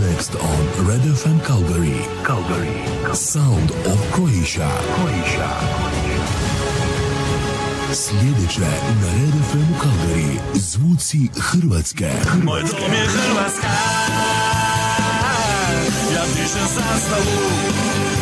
Next on Red FM Calgary. Calgary. Sound of Croatia. Croatia. Sljedeće na Red FM Calgary. Zvuci Hrvatske. Moj dom je Hrvatska. Ja pišem sastavu.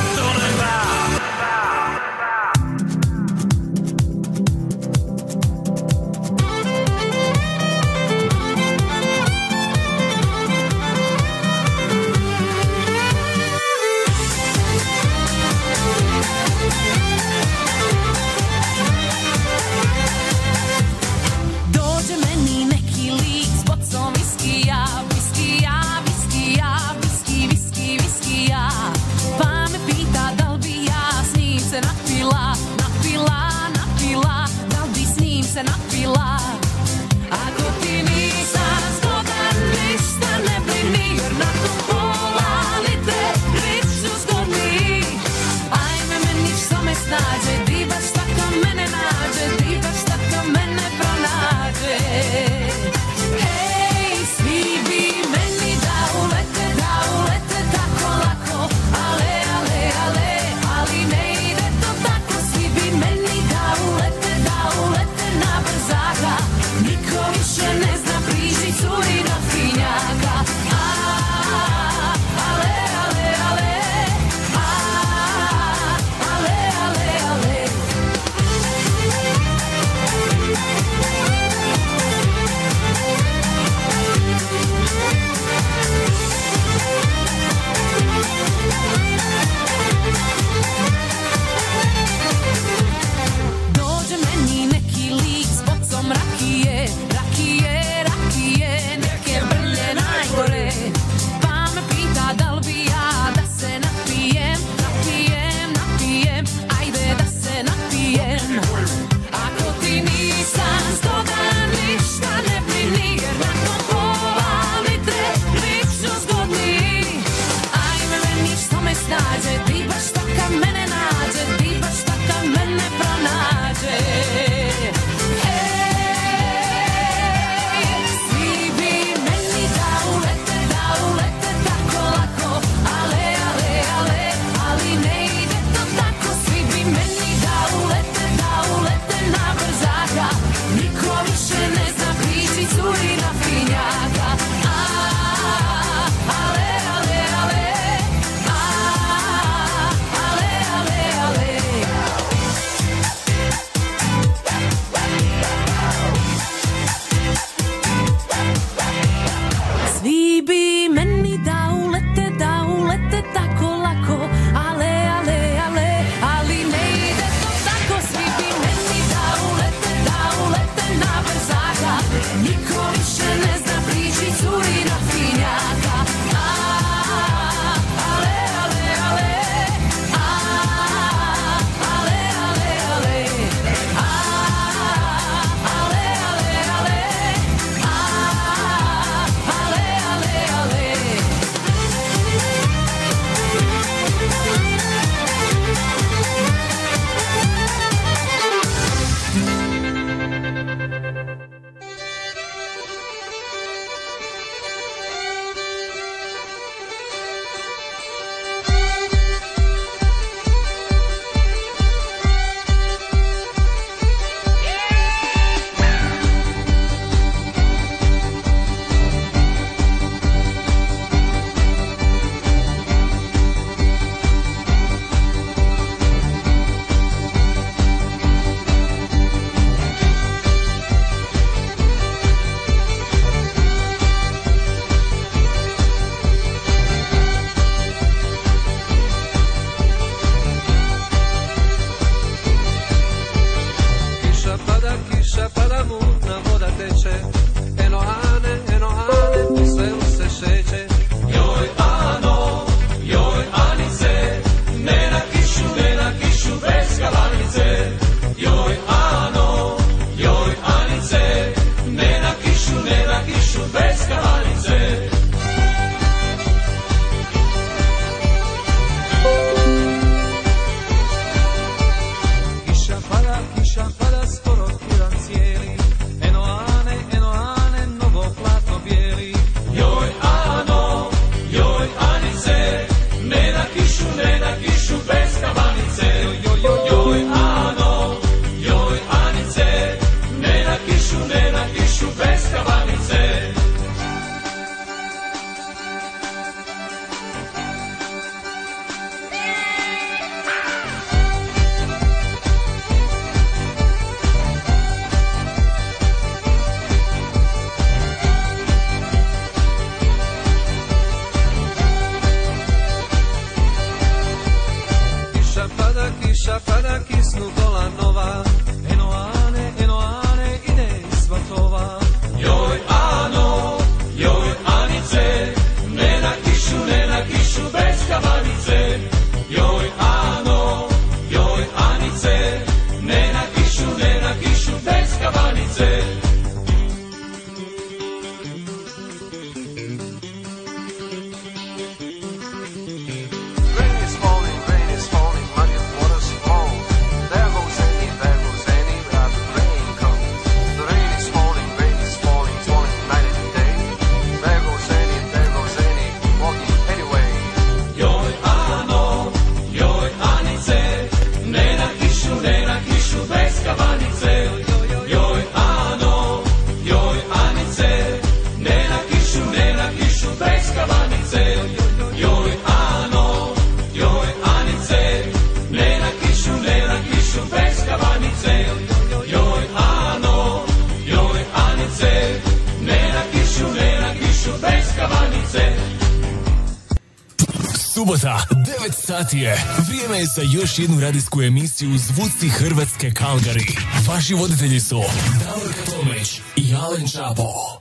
Subota, 9 sati je. Vrijeme je za još jednu radijsku emisiju Zvuci Hrvatske Kalgari. Vaši voditelji su Davor Tomić i Alen Čapo.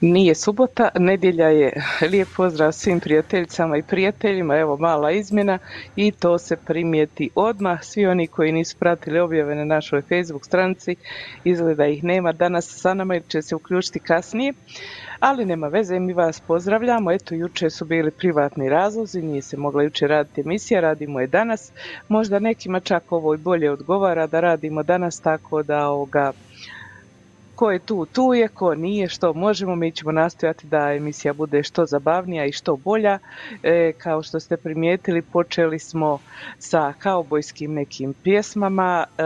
Nije subota, nedjelja je. Lijep pozdrav svim prijateljicama i prijateljima. Evo mala izmjena i to se primijeti odmah. Svi oni koji nisu pratili objave na našoj Facebook stranici, izgleda ih nema danas sa nama ili će se uključiti kasnije. Ali nema veze, mi vas pozdravljamo. Eto, jučer su bili privatni razlozi, nije se mogla jučer raditi emisija, radimo je danas. Možda nekima čak ovo i bolje odgovara da radimo danas tako da ovoga ko je tu, tu je, ko nije, što možemo, mi ćemo nastojati da emisija bude što zabavnija i što bolja. E, kao što ste primijetili, počeli smo sa kaubojskim nekim pjesmama e,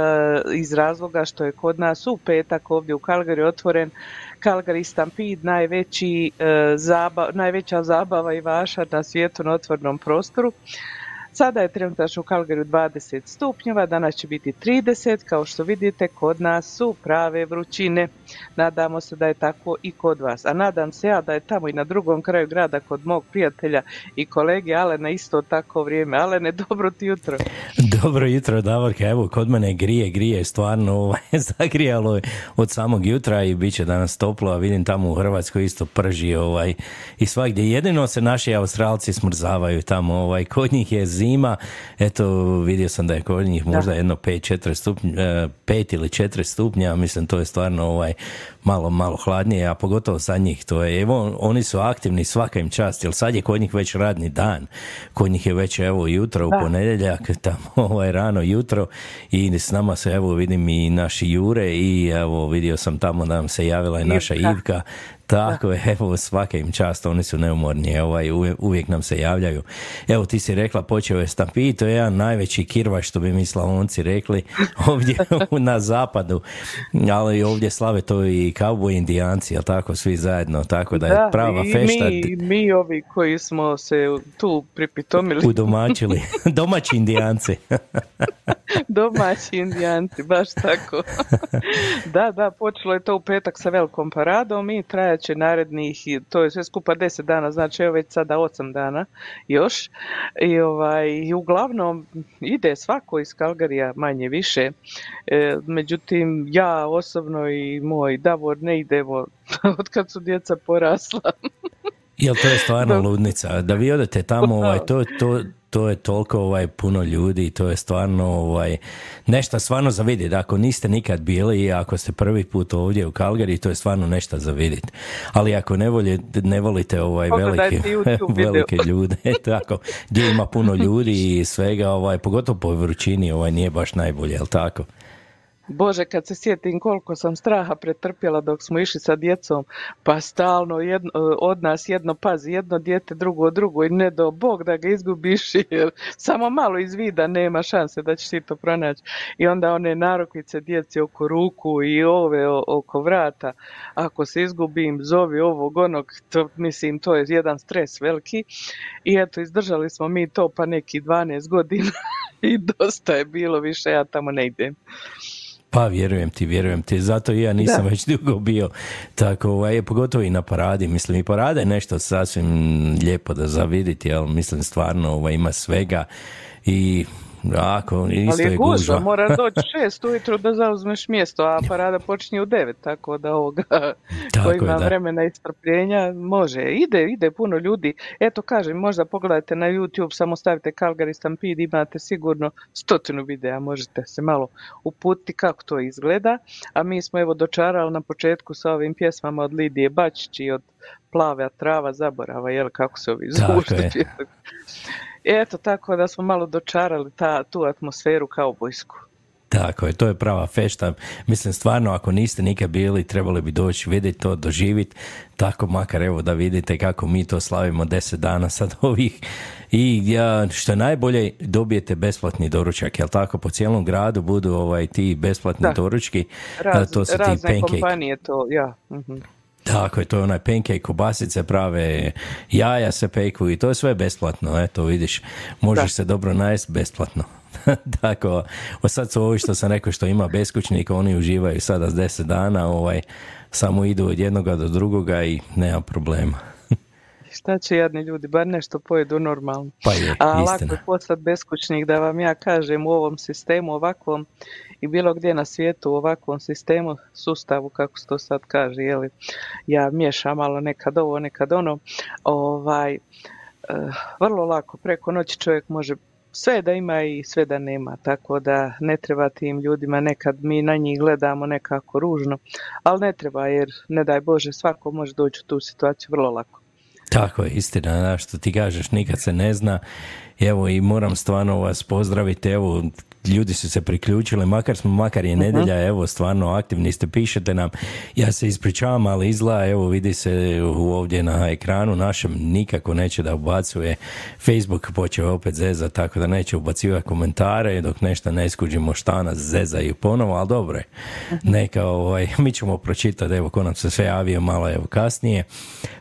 iz razloga što je kod nas u petak ovdje u Kalgari otvoren Calgary Stampede, najveći, e, zaba, najveća zabava i vaša na svijetu na otvornom prostoru. Sada je trenutačno u Kalgariju 20 stupnjeva, danas će biti 30, kao što vidite kod nas su prave vrućine. Nadamo se da je tako i kod vas. A nadam se ja da je tamo i na drugom kraju grada kod mog prijatelja i kolege Alena isto tako vrijeme. Alene, dobro ti jutro. Dobro jutro, Davorka. Evo, kod mene grije, grije, stvarno ovaj, zagrijalo je od samog jutra i bit će danas toplo, a vidim tamo u Hrvatskoj isto prži ovaj, i svagdje. Jedino se naši Australci smrzavaju tamo, ovaj, kod njih je zima, eto, vidio sam da je kod njih možda jedno 5, stupnja, 5 ili 4 stupnja, mislim, to je stvarno ovaj, malo, malo hladnije, a pogotovo sa njih, to je, evo, oni su aktivni svaka im čast, jer sad je kod njih već radni dan, kod njih je već, evo, jutro u ponedjeljak, tamo, ovaj, rano jutro i s nama se, evo, vidim i naši Jure i, evo, vidio sam tamo da nam se javila i naša Ivka, tako je, evo svaka im čast, oni su neumorni, ovaj, uvijek, nam se javljaju. Evo ti si rekla, počeo je Stampede, to je jedan najveći kirva što bi mi slavonci rekli ovdje na zapadu, ali ovdje slave to i kauboj indijanci, jel tako, svi zajedno, tako da je prava fešta. Mi, mi ovi koji smo se tu pripitomili. Udomačili, domaći indijanci. domaći indijanci, baš tako. da, da, počelo je to u petak sa velikom paradom i traje će narednih, to je sve skupa deset dana, znači evo već sada osam dana još. I, ovaj, uglavnom ide svako iz Kalgarija manje više. E, međutim, ja osobno i moj Davor ne idemo od kad su djeca porasla. Jel to je stvarno ludnica? Da vi odete tamo, ovaj, to, to, to je toliko ovaj, puno ljudi i to je stvarno ovaj, nešto stvarno za vidjeti. Ako niste nikad bili i ako ste prvi put ovdje u Kalgari, to je stvarno nešto za vidjeti. Ali ako ne, ne volite ovaj, velike, velike ljude, tako, gdje ima puno ljudi i svega, ovaj, pogotovo po vrućini, ovaj, nije baš najbolje, jel tako? Bože, kad se sjetim koliko sam straha pretrpjela dok smo išli sa djecom, pa stalno jedno, od nas jedno pazi, jedno dijete, drugo drugo i ne do Bog da ga izgubiš jer samo malo iz vida nema šanse da ćeš ti to pronaći. I onda one narokvice djeci oko ruku i ove oko vrata, ako se izgubim, zovi ovog onog, to, mislim to je jedan stres veliki. I eto, izdržali smo mi to pa neki 12 godina i dosta je bilo više, ja tamo ne idem. Pa vjerujem ti, vjerujem ti, zato i ja nisam već dugo bio tako, ovaj, pogotovo i na paradi, mislim i parada je nešto sasvim lijepo da zaviditi, ali mislim stvarno ovaj, ima svega i ako, isto Ali je gužva. mora doći šest ujutro da zauzmeš mjesto, a parada počinje u devet, tako da ovoga tako ko ima vremena i strpljenja može. Ide, ide puno ljudi. Eto kažem, možda pogledajte na YouTube, samo stavite Calgary Stampede, imate sigurno stotinu videa, možete se malo uputiti kako to izgleda. A mi smo evo dočarali na početku sa ovim pjesmama od Lidije Bačić i od Plave trava zaborava, jel kako se ovi zvuči. Eto, tako da smo malo dočarali ta, tu atmosferu kaubojsku. Tako je, to je prava fešta. Mislim, stvarno, ako niste nikad bili, trebali bi doći vidjeti to, doživjeti. Tako makar evo da vidite kako mi to slavimo deset dana sad ovih. I ja, što je najbolje, dobijete besplatni doručak, jel tako? Po cijelom gradu budu ovaj ti besplatni da. doručki. Raz, to su ti pancake. kompanije to, ja. uh tako je, to je onaj pancake, kobasice prave, jaja se peku i to je sve besplatno, eto vidiš, možeš se dobro najest besplatno. tako, sad su ovi što sam rekao što ima beskućnika, oni uživaju sada s deset dana, ovaj, samo idu od jednoga do drugoga i nema problema. šta će jadni ljudi, bar nešto pojedu normalno. Pa je, A lako istina. je postat beskućnik da vam ja kažem u ovom sistemu ovakvom i bilo gdje na svijetu u ovakvom sistemu, sustavu kako se to sad kaže, jeli, ja miješam malo nekad ovo, nekad ono, ovaj, eh, vrlo lako preko noći čovjek može sve da ima i sve da nema, tako da ne treba tim ljudima nekad mi na njih gledamo nekako ružno, ali ne treba jer ne daj Bože svako može doći u tu situaciju vrlo lako. Tako je, istina, što ti kažeš, nikad se ne zna. Evo i moram stvarno vas pozdraviti, evo, ljudi su se priključili, makar smo, makar je nedjelja, evo, stvarno aktivni ste, pišete nam. Ja se ispričavam, ali izgleda, evo, vidi se ovdje na ekranu našem, nikako neće da ubacuje. Facebook počeo opet zeza, tako da neće ubacivati komentare, dok nešto ne skuđimo šta nas zezaju ponovo, ali dobro je. Neka, ovaj, mi ćemo pročitati, evo, ko nam se sve javio malo, evo, kasnije.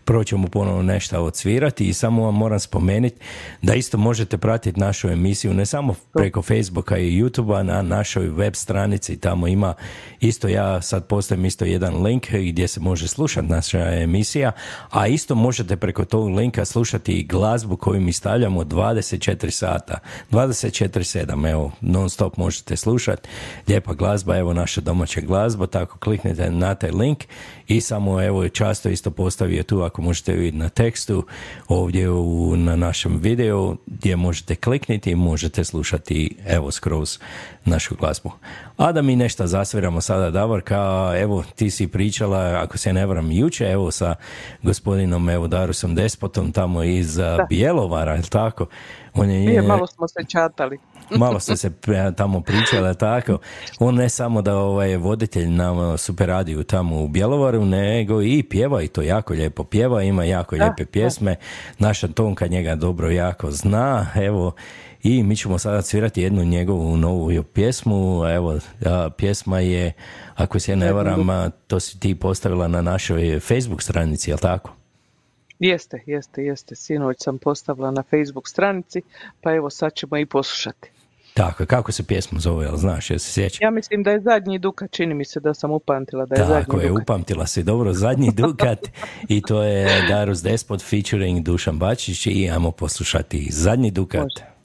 Prvo ćemo ponovo nešto odsvirati i samo vam moram spomenuti da isto možete pratiti našu emisiju ne samo preko Facebooka i YouTubea na našoj web stranici, tamo ima isto ja sad postavim isto jedan link gdje se može slušati naša emisija, a isto možete preko tog linka slušati i glazbu koju mi stavljamo 24 sata, 24-7, evo, non stop možete slušati, lijepa glazba, evo naša domaća glazba, tako kliknite na taj link i samo evo často isto postavio tu ako možete vidjeti na tekstu ovdje u, na našem videu gdje možete klikniti i možete slušati evo skroz našu glazbu. A da mi nešto zasviramo sada Davorka, evo ti si pričala ako se ne varam juče evo sa gospodinom evo Darusom Despotom tamo iz a, Bjelovara, je tako? On je, Nije, malo smo se čatali. malo ste se pre- tamo pričali, tako. On ne samo da ovaj, je voditelj na super radiju tamo u Bjelovaru, nego i pjeva i to jako lijepo pjeva, ima jako lijepe pjesme. Naša Tonka njega dobro jako zna, evo, i mi ćemo sada svirati jednu njegovu novu pjesmu, evo, a, pjesma je, ako se ne varam, to si ti postavila na našoj Facebook stranici, jel tako? Jeste, jeste, jeste. Sinoć sam postavila na Facebook stranici, pa evo sad ćemo i poslušati. Tako, kako se pjesma zove, jel znaš, jel se sjeća? Ja mislim da je zadnji Duka, čini mi se da sam upamtila da je Tako zadnji je, Dukat. upamtila si dobro, zadnji Dukat i to je Darus Despot featuring Dušan Bačić i ajmo poslušati zadnji Dukat. Može.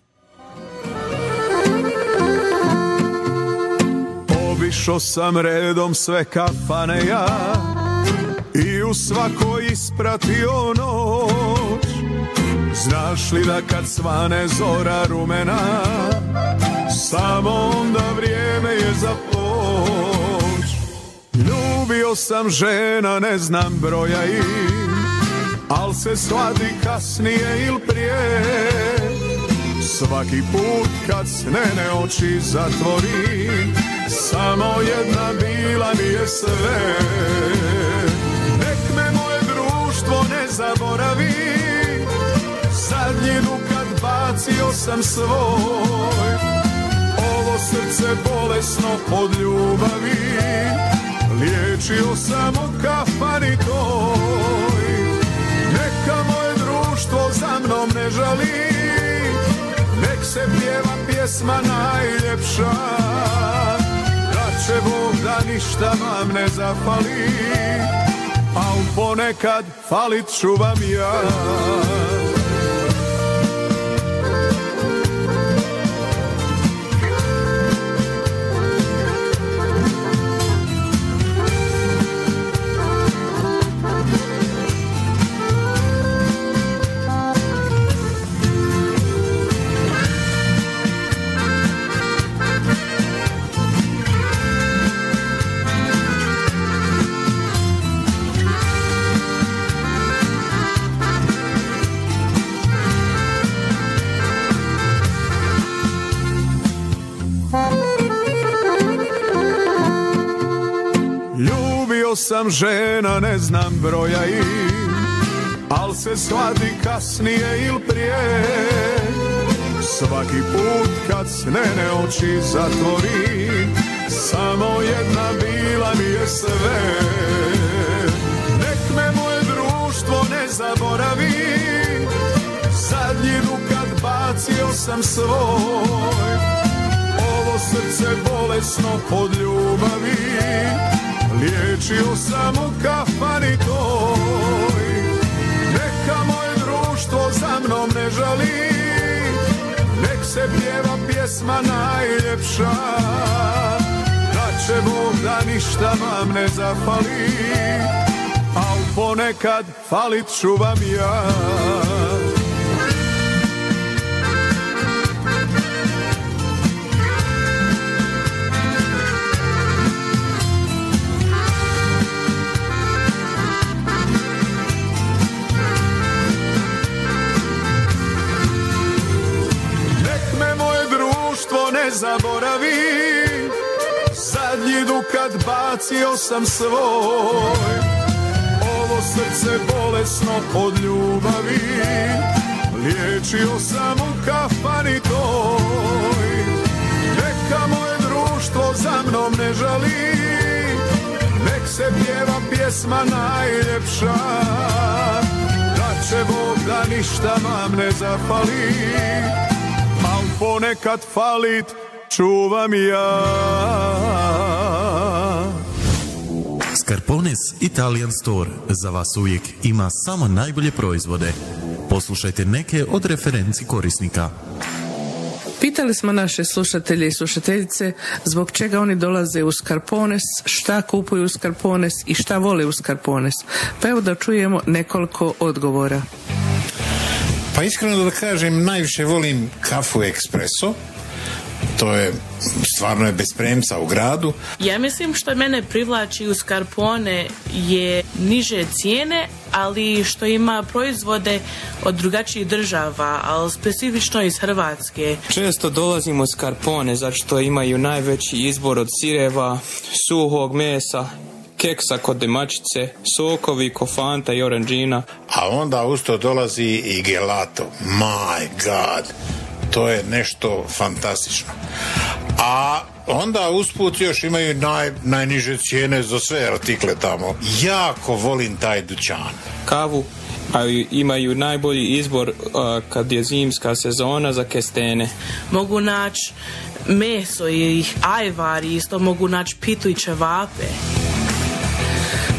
Obišao sam redom sve kafane ja Svakoj ispratio noć. Znaš li da kad svane zora rumena Samo onda vrijeme je za poć. Ljubio sam žena, ne znam broja im Al se sladi kasnije il prije. Svaki put kad snene oči zatvorim Samo jedna bila mi je sve zaboravi. Zadnji dukat bacio sam svoj. Ovo srce bolesno od ljubavi. Liječio sam u kafani toj. Neka moje društvo za mnom ne žali. Nek se pjeva pjesma najljepša. Da će Bog da ništa vam ne zafali A ponekad falit ću vam ja Sam žena, ne znam broja im Al se shvati kasnije il prije. Svaki put kad snene oči zatvori Samo jedna bila mi je sve. Nek me moje društvo ne zaboravi Zadnji dukat bacio sam svoj. Ovo srce bolesno od ljubavi Liječio sam u kafani toj. Neka moje društvo za mnom ne žali. Nek se pjeva pjesma najljepša. Da će Bog da ništa vam ne zapali, Al ponekad falit ću vam ja. Ne zaboravi. Zadnji dukat bacio sam svoj. Ovo srce bolesno od ljubavi. Liječio sam u kafani toj. Neka moje društvo za mnom ne žali. Nek se pjeva pjesma najljepša. Da će Bog da ništa vam ne zafali. Al ponekad falit čuvam ja Scarpones Italian Store za vas uvijek ima samo najbolje proizvode. Poslušajte neke od referenci korisnika. Pitali smo naše slušatelje i slušateljice zbog čega oni dolaze u Skarpones, šta kupuju u Skarpones i šta vole u Skarpones. Pa evo da čujemo nekoliko odgovora. Pa iskreno da kažem, najviše volim kafu ekspreso. To je, stvarno je bez premca u gradu. Ja mislim što mene privlači u Scarpone je niže cijene, ali što ima proizvode od drugačijih država, ali specifično iz Hrvatske. Često dolazim u Scarpone zato što imaju najveći izbor od sireva, suhog mesa, keksa kod demačice, sokovi, kofanta i oranđina. A onda usto dolazi i gelato. My God! To je nešto fantastično. A onda usput još imaju naj, najniže cijene za sve artikle tamo. Jako volim taj dućan. Kavu, a imaju najbolji izbor a, kad je zimska sezona za kestene. Mogu naći meso i ajvari, isto mogu naći pitu i ćevape.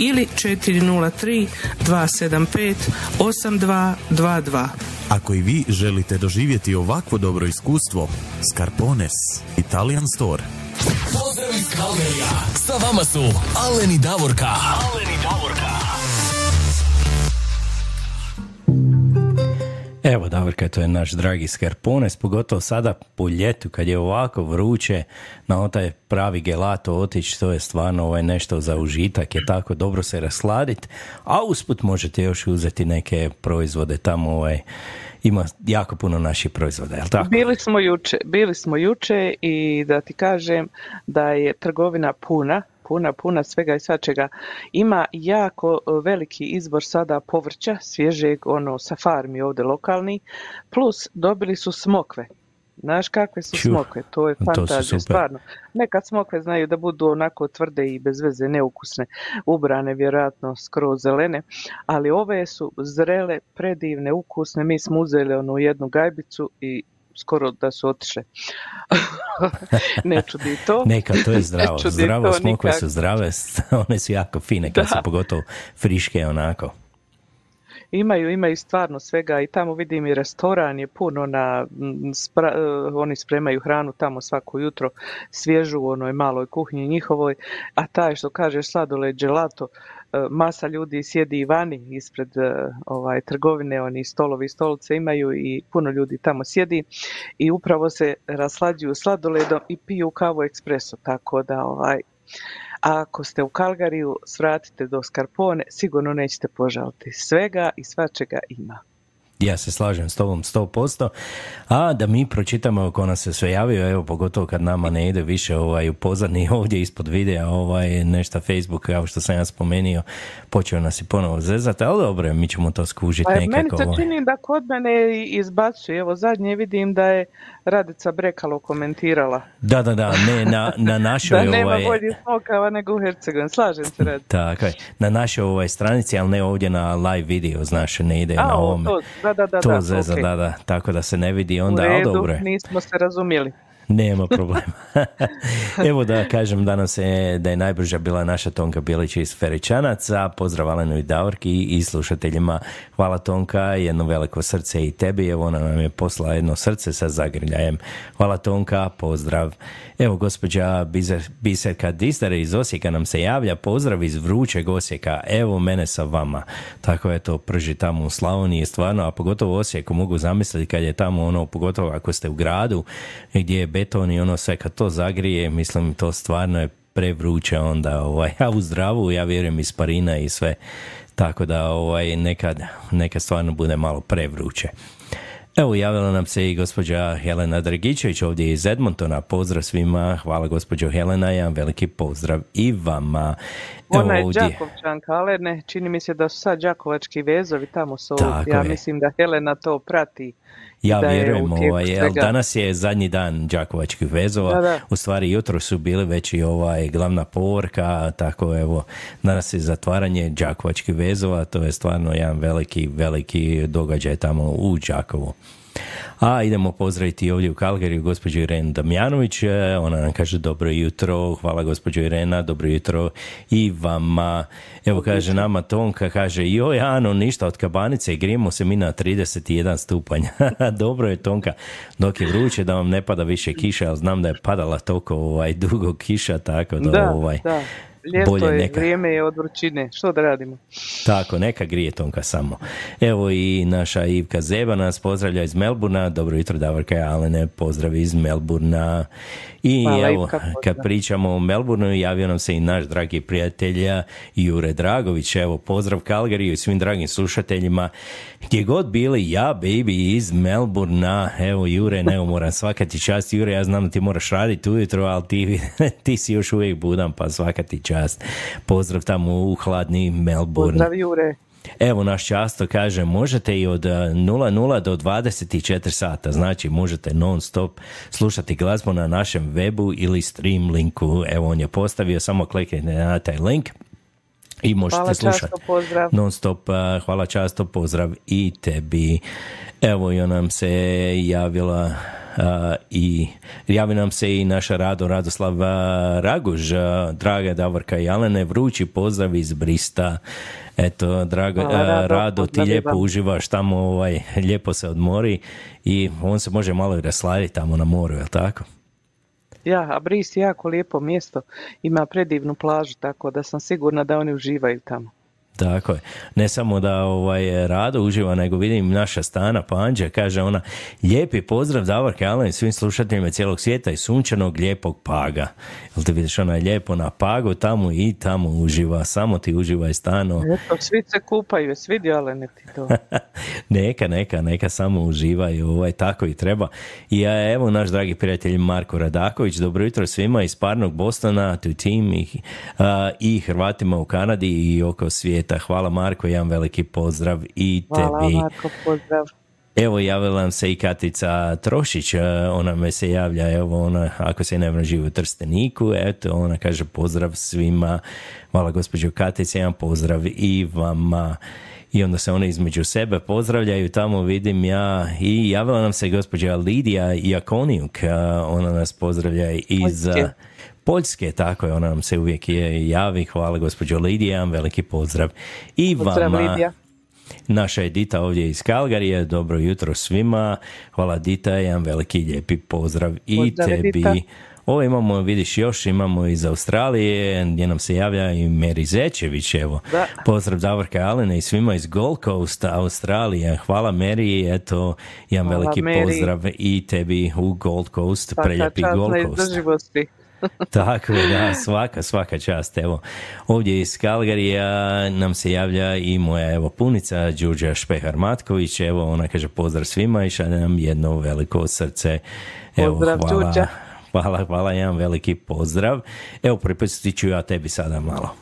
ili 403 275 8222. Ako i vi želite doživjeti ovakvo dobro iskustvo, Scarpones Italian Store. Pozdrav iz Kalgarija. Sa vama su Aleni Davorka. Aleni Davorka. Evo, Davorka, to je naš dragi Skarpones, pogotovo sada po ljetu kad je ovako vruće, na taj pravi gelato otići, to je stvarno ovaj nešto za užitak, je tako dobro se rasladiti, a usput možete još uzeti neke proizvode tamo, ovaj, ima jako puno naših proizvoda, jel tako? Bili smo juče, bili smo juče i da ti kažem da je trgovina puna, puna, puna svega i svačega. Ima jako e, veliki izbor sada povrća, svježeg, ono, sa farmi ovdje lokalni, plus dobili su smokve. Znaš kakve su Čuh, smokve, to je fantazija, stvarno. Nekad smokve znaju da budu onako tvrde i bez veze neukusne, ubrane vjerojatno skroz zelene, ali ove su zrele, predivne, ukusne. Mi smo uzeli onu jednu gajbicu i skoro da su otišle. ne čudi to. Neka, to je zdravo. Zdravo, smokve su zdrave, one su jako fine kad Da. su pogotovo friške onako. Imaju, imaju stvarno svega i tamo vidim i restoran je puno na, spra- eh, oni spremaju hranu tamo svako jutro, svježu u onoj maloj kuhinji njihovoj, a taj što kažeš sladoled gelato, masa ljudi sjedi i vani ispred eh, ovaj trgovine, oni stolovi i stolice imaju i puno ljudi tamo sjedi i upravo se raslađuju sladoledom i piju kavu ekspreso, tako da ovaj ako ste u Kalgariju, svratite do Skarpone, sigurno nećete požaliti. Svega i svačega ima. Ja se slažem s tobom 100%. A da mi pročitamo ko nas se sve javio, evo pogotovo kad nama ne ide više ovaj, u ovdje ispod videa ovaj, nešto Facebook, kao što sam ja spomenio, počeo nas i ponovo zezati, ali dobro, mi ćemo to skužiti Pa nekako. meni se ovaj. čini da kod mene izbacuje. Evo zadnje vidim da je Radica Brekalo komentirala. Da, da, da, ne, na, na našoj Da nema ovaj, boljih smokava nego u Hercegovini. Slažem se Radica. Tako je. Na našoj ovaj stranici, ali ne ovdje na live video, znaš, ne ide A, na ovome. to, da, da, da, to da, zeza, ok. da, da, tako da se ne vidi U onda, ali dobro je. nismo se razumjeli. Nema problema. Evo da kažem danas je, da je najbrža bila naša Tonka Bilić iz Feričanaca. Pozdrav Alenu i Davorki i slušateljima. Hvala Tonka, jedno veliko srce i tebi. Evo ona nam je poslala jedno srce sa zagrljajem. Hvala Tonka, pozdrav. Evo gospođa Biserka Distar iz Osijeka nam se javlja. Pozdrav iz vrućeg Osijeka. Evo mene sa vama. Tako je to prži tamo u Slavoniji stvarno, a pogotovo u Osijeku mogu zamisliti kad je tamo ono, pogotovo ako ste u gradu gdje je beton i ono sve kad to zagrije, mislim to stvarno je prevruće onda, ovaj, a u zdravu ja vjerujem iz parina i sve, tako da ovaj, nekad, nekad stvarno bude malo prevruće. Evo, javila nam se i gospođa Helena Dragičević ovdje iz Edmontona. Pozdrav svima, hvala gospođo Helena, jedan veliki pozdrav i vama. Evo Ona je ovdje, Đakovčanka, ali ne, čini mi se da su sad Đakovački vezovi tamo su. Tako ja je. mislim da Helena to prati. Ja vjerujem, ovaj, jel, danas je zadnji dan Đakovačkih vezova, Da, da. u stvari jutro su bili već i ovaj glavna povorka, tako evo, danas je zatvaranje Đakovačkih vezova, to je stvarno jedan veliki, veliki događaj tamo u Đakovu. A idemo pozdraviti ovdje u Kalgariju gospođu Irenu Damjanović, e, ona nam kaže dobro jutro, hvala gospođo Irena, dobro jutro i vama. Evo kaže nama Tonka, kaže joj Ano, ništa od kabanice, grijemo se mi na 31 stupanj. dobro je Tonka, dok je vruće da vam ne pada više kiša, ali znam da je padala toliko ovaj, dugo kiša, tako da, Da, ovaj, da. Ljeto bolje je, neka. vrijeme je od vrućine. Što da radimo? Tako, neka grije Tonka samo. Evo i naša Ivka Zeba nas pozdravlja iz Melburna. Dobro jutro, Davorka i Alene, pozdrav iz Melburna. I Hvala, evo, Ivka, kad pričamo o Melbourneu, javio nam se i naš dragi prijatelj Jure Dragović. Evo, pozdrav Kalgariju i svim dragim slušateljima. Gdje god bili, ja, baby, iz Melburna. Evo, Jure, ne moram svaka ti čast. Jure, ja znam da ti moraš raditi ujutro, ali ti, ti si još uvijek budan, pa svaka ti čast. Pozdrav tamo u hladni Melbourne. Pozdrav Jure. Evo naš často kaže, možete i od eh, 00 do 24 sata, znači možete non stop slušati glazbu na našem webu ili stream linku. Evo on je postavio, samo kliknite na taj link i možete Hvala slušati často, pozdrav. non stop. Hvala často, pozdrav i tebi. Evo i nam se javila a, i javi nam se i naša Rado Radoslav Raguž, draga Davorka i Alene, vrući pozdrav iz Brista. Eto, drago, Hvala, Rado, Rado, ti lijepo uživaš tamo, ovaj, lijepo se odmori i on se može malo i rasladiti tamo na moru, jel tako? Ja, a Bris je jako lijepo mjesto. Ima predivnu plažu, tako da sam sigurna da oni uživaju tamo. Tako je. Ne samo da ovaj Rado uživa, nego vidim naša Stana Panđa, kaže ona, lijepi pozdrav Davorke Alen i svim slušateljima cijelog svijeta i sunčanog lijepog Paga. Jel ti vidiš, ona je lijepo na Pagu tamo i tamo uživa, samo ti uživaj stano. Eto, svi se kupaju, vidio Alene ti to? neka, neka, neka samo uživaju, ovaj, tako i treba. I a, evo naš dragi prijatelj Marko Radaković, dobro jutro svima iz parnog Bostona, tu tim i, a, i Hrvatima u Kanadi i oko svijeta. Hvala Marko, jedan veliki pozdrav i Hvala tebi. Marko, pozdrav. Evo javila nam se i Katica Trošić, e, ona me se javlja, evo ona, ako se ne živi u Trsteniku, eto, ona kaže pozdrav svima, hvala gospođo Katice, jedan pozdrav i vama. I onda se one između sebe pozdravljaju, tamo vidim ja i javila nam se gospođa Lidija Jakonijuk, e, ona nas pozdravlja iz... Poljske. Poljske, tako je, ona nam se uvijek je javi, hvala gospođo Lidija, veliki pozdrav i Pozdrav, vama. Lidija. Naša je Dita ovdje iz Kalgarije, dobro jutro svima. Hvala Dita, jedan veliki lijepi pozdrav i Pozdrav, tebi. Dita. Ovo imamo, vidiš, još imamo iz Australije, gdje nam se javlja i Meri Zečević, evo. Da. Pozdrav Davorka Alena i svima iz Gold Coast, Australija. Hvala Meri, eto, jedan Hvala, veliki Mary. pozdrav i tebi u Gold Coast, Svaka preljepi Gold Coast. Tako je, da, svaka, svaka čast. Evo, ovdje iz Kalgarija nam se javlja i moja evo punica Đurđa Špehar-Matković. Evo, ona kaže pozdrav svima i šalje nam jedno veliko srce. Evo, Pozdrav, hvala, Đurđa. hvala, hvala, jedan veliki pozdrav. Evo, pripustiti ću ja tebi sada malo.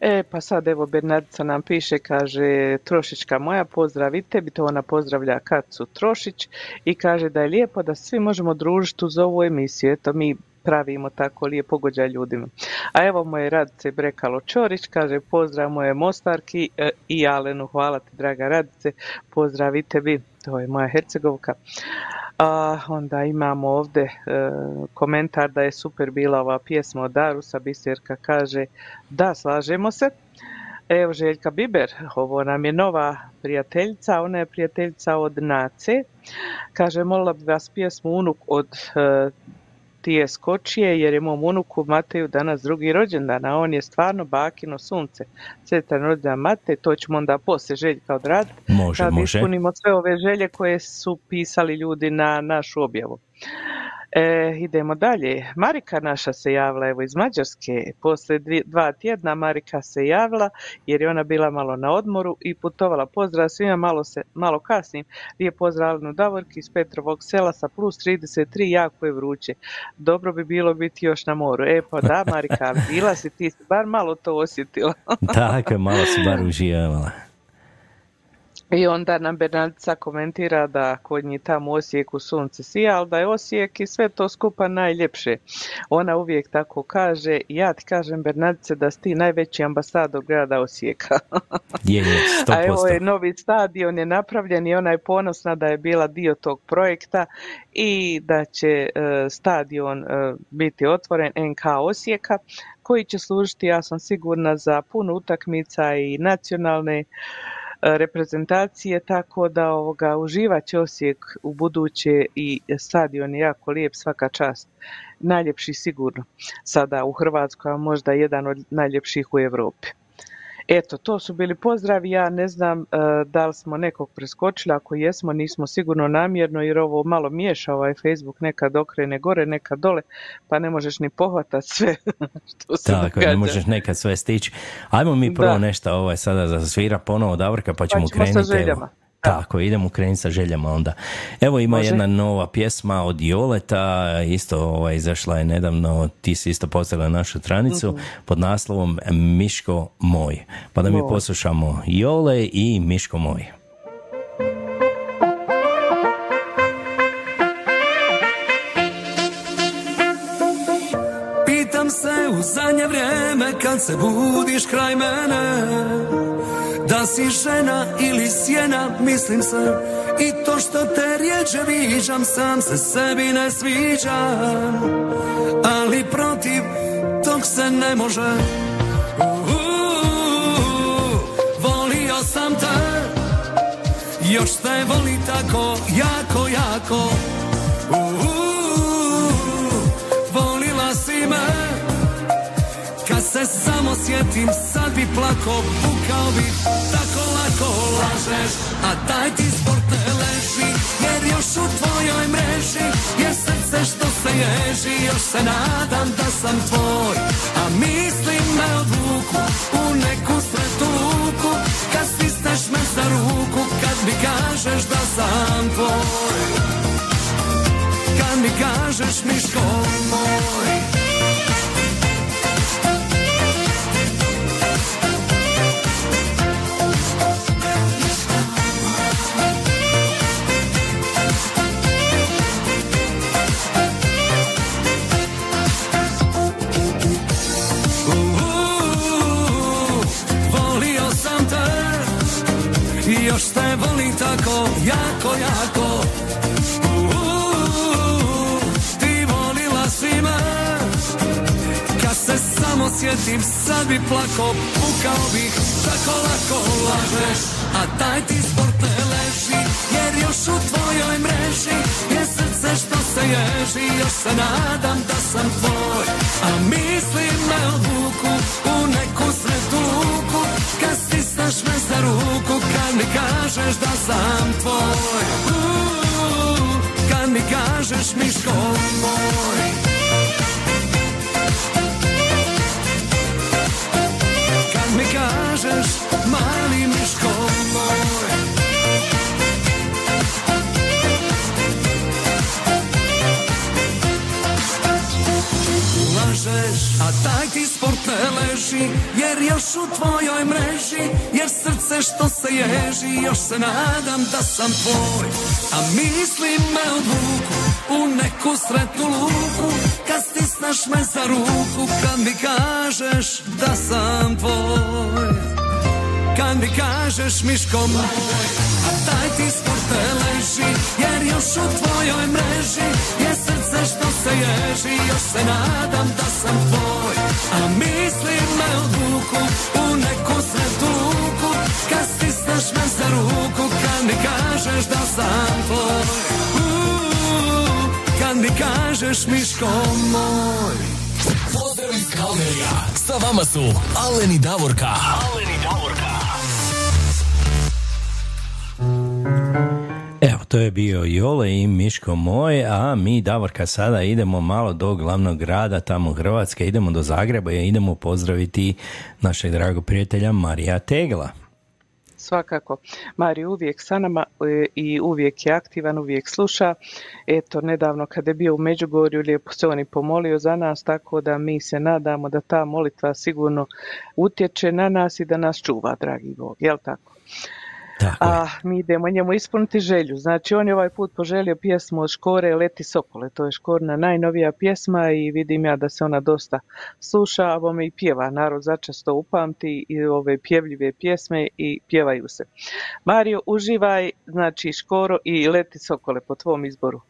E, pa sad evo Bernardica nam piše, kaže Trošićka moja, pozdrav i tebi, to ona pozdravlja Kacu Trošić i kaže da je lijepo da svi možemo družiti uz ovu emisiju, eto mi pravimo tako lijep pogođaj ljudima. A evo moje Radice Brekalo Čorić, kaže pozdrav moje Mostarki e, i Alenu, hvala ti draga Radice, pozdrav i tebi, to je moja Hercegovka. A onda imamo ovdje e, komentar da je super bila ova pjesma od Darusa, Biserka kaže da, slažemo se. Evo Željka Biber, ovo nam je nova prijateljica, ona je prijateljica od Nace. Kaže, molila bi vas pjesmu Unuk od e, Tije Skočije, jer je mom unuku Mateju danas drugi rođendan, a on je stvarno bakino sunce. Sretan rođendan Mate, to ćemo onda poslije Željka odraditi. Može, Kad može. ispunimo sve ove želje koje su pisali ljudi na našu objavu. E, idemo dalje. Marika naša se javila evo iz Mađarske. Poslije dva tjedna Marika se javila jer je ona bila malo na odmoru i putovala. Pozdrav svima, malo, se, malo kasnim. Lijep pozdrav Alenu Davorki iz Petrovog sela sa plus 33, jako je vruće. Dobro bi bilo biti još na moru. E pa da Marika, bila si ti, bar malo to osjetila. Tako malo si bar uživala. I onda nam Bernardica komentira da kod njih tamo u Osijeku sunce sija, ali da je Osijek i sve to skupa najljepše. Ona uvijek tako kaže, ja ti kažem Bernardice da si ti najveći ambasador grada Osijeka. Je, je, sto A evo je novi stadion je napravljen i ona je ponosna da je bila dio tog projekta i da će e, stadion e, biti otvoren NK Osijeka koji će služiti, ja sam sigurna, za puno utakmica i nacionalne reprezentacije, tako da ovoga, uživat će Osijek u buduće i stadion je jako lijep, svaka čast. Najljepši sigurno. Sada u Hrvatskoj, a možda jedan od najljepših u Europi. Eto, to su bili pozdravi, ja ne znam e, da li smo nekog preskočili, ako jesmo nismo sigurno namjerno jer ovo malo miješa ovaj Facebook, nekad okrene gore, nekad dole, pa ne možeš ni pohvatati sve što se Tako, događa. ne možeš nekad sve stići. Ajmo mi prvo Da. nešto ovaj sada za svira ponovo Davorka pa ćemo ćemo sa krenuti. željama. Tako, idemo krenuti sa željama onda. Evo ima Može. jedna nova pjesma od Joleta, isto ovaj, izašla je nedavno, ti si isto postavila našu stranicu Mhm. pod naslovom Miško moj. Pa da mi poslušamo Jole i Miško moj. Pitam se u zadnje vrijeme kad se budiš kraj mene. Da si žena ili sjena, mislim se. I to što te rijeđe viđam, sam se sebi ne sviđam Ali protiv tog se ne može. Uuu, Volio sam te. Još te voli tako jako, jako se samo sjetim sad bi plako Pukao bi. Tako lako lažeš A taj ti sport ne leži Jer još u tvojoj mreži Je srce što se ježi. Još se nadam da sam tvoj A misli me odvuku U neku svetu luku Kad stisneš me za ruku Kad mi kažeš da sam tvoj. Kad mi kažeš Miško moj volim tako jako, jako. Ti volila se samo sjetim sad bi plako Pukao bih. Tako lako lažeš A taj ti sport ne leži. Jer još u tvojoj mreži Je srce što se ježi. Još se nadam da sam tvoj A mislim me odvuku U neku sretu luku. Kad stisneš me za ruku mi kažeš da sam tvoj. Uh, Kad mi kažeš miško moj. Kad mi kažeš mali miško možeš A taj ti sport ne leži Jer još u tvojoj mreži Jer srce što se ježi Još se nadam da sam tvoj. A misli me odvuku U neku sretnu luku Kad stisneš me za ruku Kad mi kažeš da sam tvoj kad mi kažeš Miško moj A taj ti sport te leži Jer još u tvojoj mreži Je srce što se ježi Još se nadam da sam tvoj A misli me odvuku U neku sretu luku Kad stisneš me za ruku Kad mi kažeš da sam tvoj Uuu, Kad mi kažeš Miško moj Pozdrav iz Kalgerija. Sa vama su Aleni Davorka. Aleni Davorka. To je bio Jole i Miško moj, a mi Davorka sada idemo malo do glavnog grada tamo Hrvatske, idemo do Zagreba i idemo pozdraviti našeg dragog prijatelja Marija Tegla. Svakako. Mari uvijek sa nama e, i uvijek je aktivan, uvijek sluša. Eto, nedavno kada je bio u Međugorju, lijepo se on i pomolio za nas, tako da mi se nadamo da ta molitva sigurno utječe na nas i da nas čuva, dragi Bog. Jel tako? A mi idemo njemu ispuniti želju. Znači on je ovaj put poželio pjesmu od Škore Leti Sokole. To je Škorna najnovija pjesma i vidim ja da se ona dosta sluša, a bome i pjeva. Narod začesto upamti i ove pjevljive pjesme i pjevaju se. Mario, uživaj, znači Škoro i Leti Sokole po tvom izboru.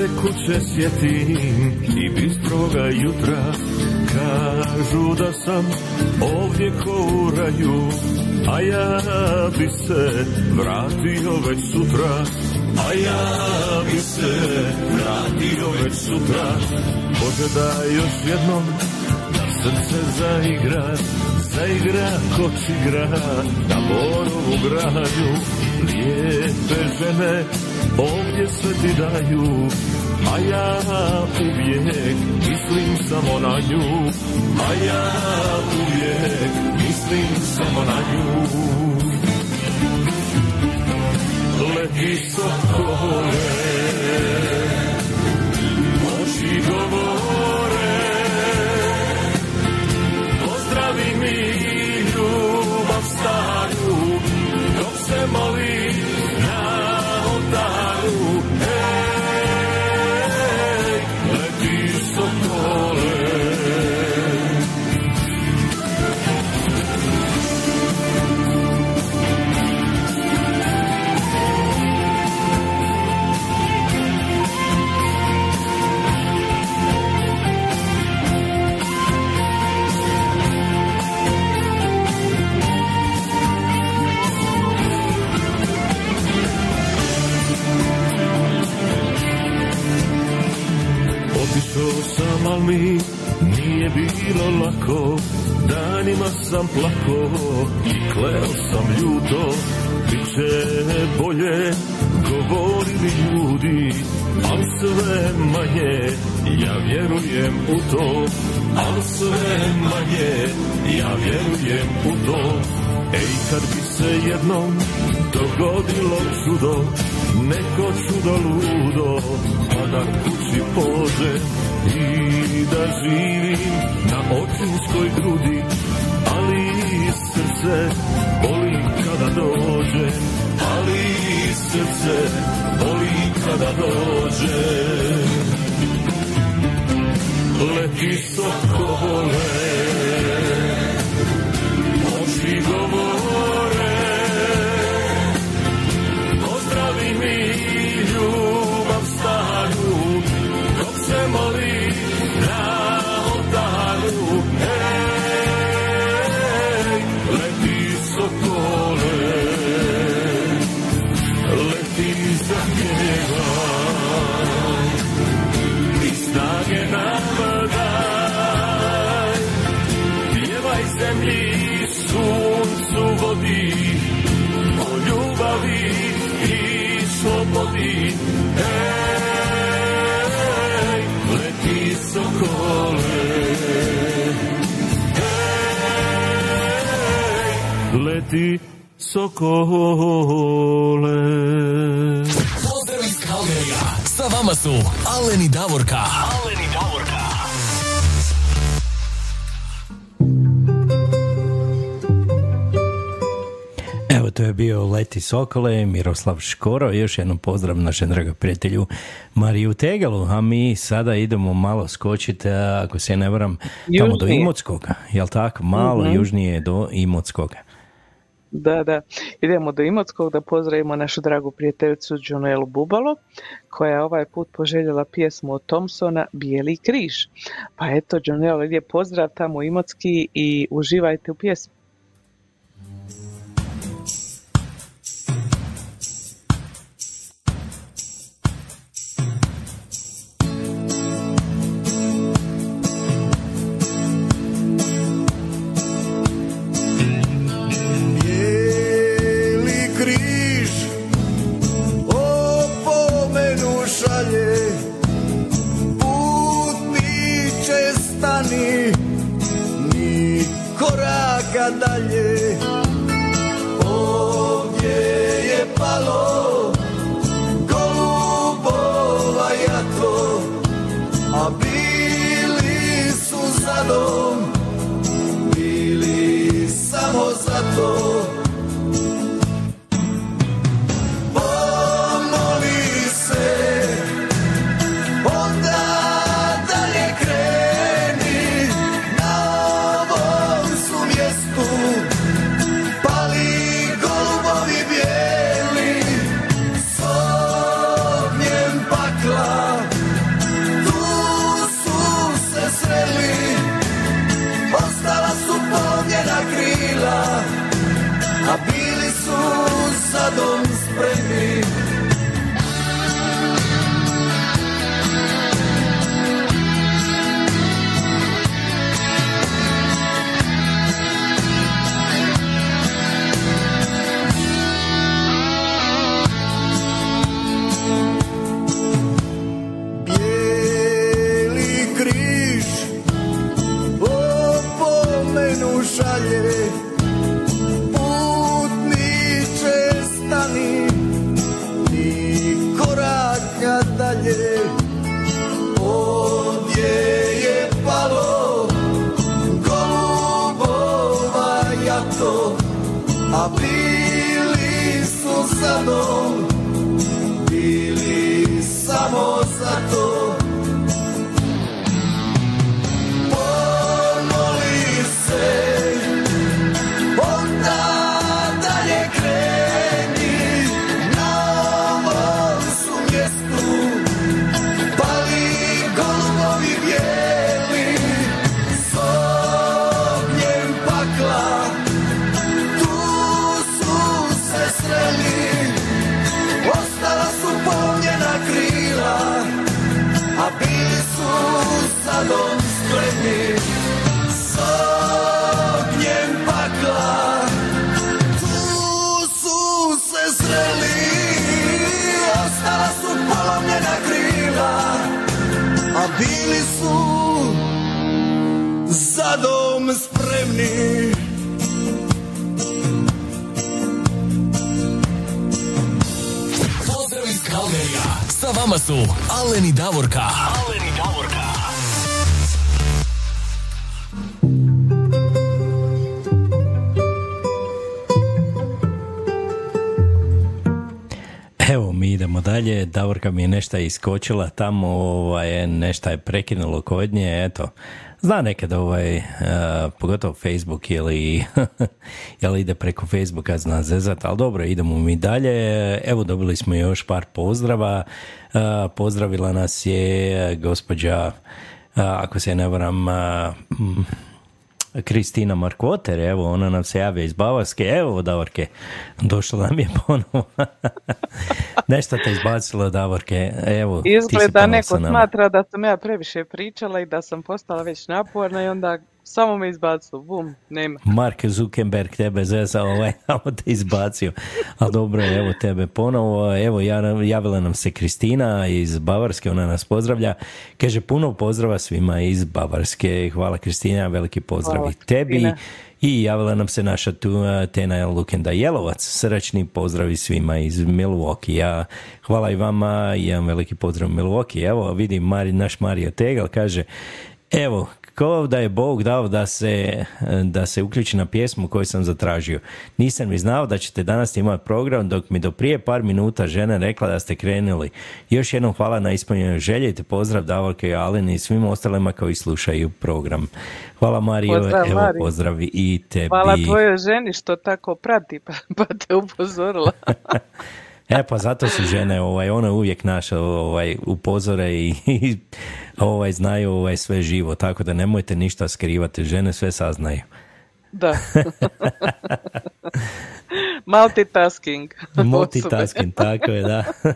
Se kuće sjetim i bistroga jutra Kažu da sam ovdje ko u raju A ja bi se vratio već sutra. A ja bi se vratio već sutra. Bože daj još jednom da srce zaigra Zaigra koč igra na Borovu gradu Lijepe žene ovdje sve ti daju A ja uvijek mislim samo na nju A ja uvijek mislim samo na nju Leti sokole Oči govore Pozdravi mi ljubav staru Dok se moli mi nije bilo lako Danima sam plako i kleo sam ljuto. Biće bolje, govorili ljudi Al sve manje, ja vjerujem u to. Al sve manje, ja vjerujem u to. Ej, kad bi se jednom dogodilo čudo neko čudo ludo, pa da kući pođem i da živim na očinskoj grudi, ali srce boli kada dođem, ali srce boli kada dođem. Leti sokole, oči govore, leti sokole. Pozdrav iz Kalgerija. Sa vama su Aleni Davorka. Aleni Davorka. Evo to je bio Leti Sokole, Miroslav Škoro, još jednom pozdrav našem dragom prijatelju Mariju Tegalu, a mi sada idemo malo skočiti, ako se ne varam, tamo do Južnije. Imotskoga, jel tako? Malo Mhm. južnije do Imotskoga. Da, da. Idemo do Imotskog da pozdravimo našu dragu prijateljicu Džunelu Bubalo, koja je ovaj put poželjela pjesmu od Thompsona Bijeli križ. Pa eto, Džunela, lijep pozdrav tamo Imotski i uživajte u pjesmi. гадали su za spremni s ognjem pakla. Tu su se sreli, ostala su polomljena krila, a bili su za dom spremni. Pozdrav Kalgarija. Sa vama su Aleni Davorka. Aleni idemo dalje. Davorka mi je nešto iskočila tamo, ovaj, nešto je prekinulo kod nje, eto. Zna nekad ovaj, uh, pogotovo Facebook ili, ili ide preko Facebooka zna zezat, ali dobro, idemo mi dalje. Evo dobili smo još par pozdrava. Uh, pozdravila nas je gospođa, uh, ako se ne varam, Kristina Markvoter, evo, ona nam se javlja iz Bavarske, evo Davorke, došla nam je ponovo. Nešto te izbacilo Davorke, evo, ti si Izgleda neko smatra da sam ja previše pričala i da sam postala već naporna i onda samo me izbacilo, bum, nema. Mark Zuckerberg tebe zezao, ovaj, samo te izbacio. Ali dobro, evo tebe ponovo. Evo, ja- javila nam se Kristina iz Bavarske, ona nas pozdravlja. Kaže, puno pozdrava svima iz Bavarske. Hvala Kristina, veliki pozdrav Hvala, i tebi. Kristina. I javila nam se naša tu uh, Tena Lukenda Jelovac. Srdačni pozdravi svima iz Milwaukee. Hvala i vama, jedan veliki pozdrav Milwaukee. Evo, vidim Mari, naš Mario Tegal kaže, evo, kao da je Bog dao da se, da se uključi na pjesmu koju sam zatražio. Nisam ni znao da ćete danas imati program dok mi do prije par minuta žena rekla da ste krenuli. Još jednom hvala na ispunjenju želje te pozdrav Davorke i Aleni i svim ostalima koji slušaju program. Hvala Mario, Pozdrav, evo Mari. pozdravi i tebi. Hvala tvojoj ženi što tako prati pa, pa te upozorila. E pa zato su žene, ovaj, one uvijek naše ovaj, upozore i, i ovaj, znaju ovaj, sve živo, tako da nemojte ništa skrivati, žene sve saznaju. Da. Multitasking. Multitasking, tako je, da.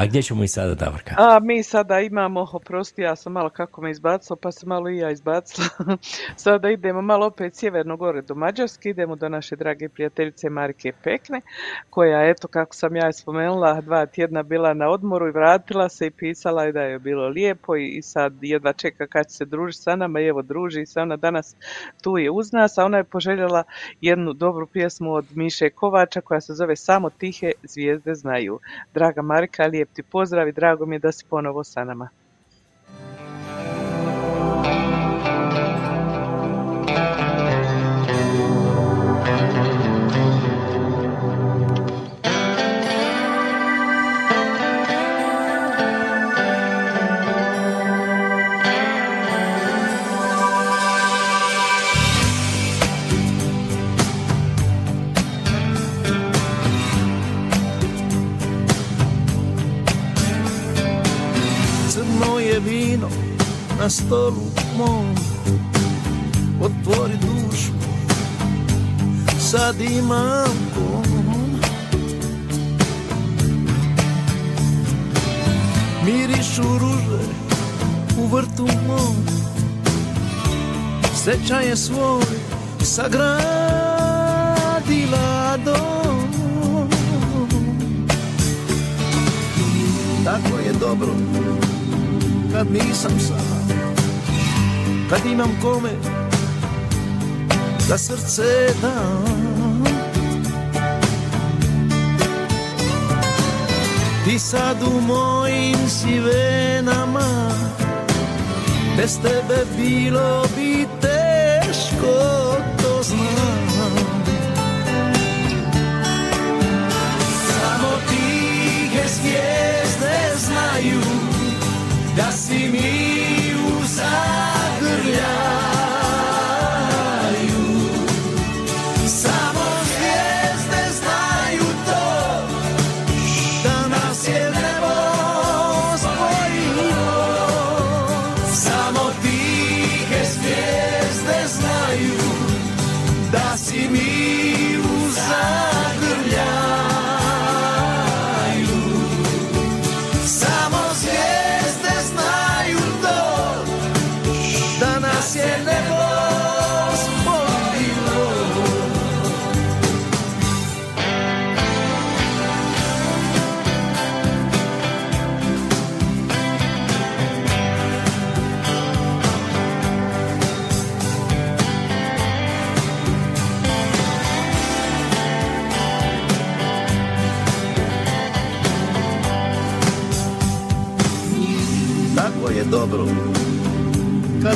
A gdje ćemo i sada, Davorka? A mi sada imamo, oprosti, ja sam malo kako me izbacilo, pa sam malo i ja izbacila. sada idemo malo opet sjeverno gore do Mađarske, idemo do naše drage prijateljice Marike Pekne, koja, eto, kako sam ja spomenula, dva tjedna bila na odmoru i vratila se i pisala je da je bilo lijepo i, sad jedva čeka kad se družiti sa nama i evo druži se ona danas tu je uz nas, a ona je poželjela jednu dobru pjesmu od Miše Kovača koja se zove Samo tihe zvijezde znaju. Draga Marika, lijep ti pozdrav i drago mi je da si ponovo sa nama. Stolu mom Otvori dušu. Sad imam pom Mirišu ruže u vrtu mom. Srećanje svoj sagradila dom. Tako je dobro kad nisam sam Kad imam kome da srce dam. Ti sad u mojim si venama Bez tebe bilo bi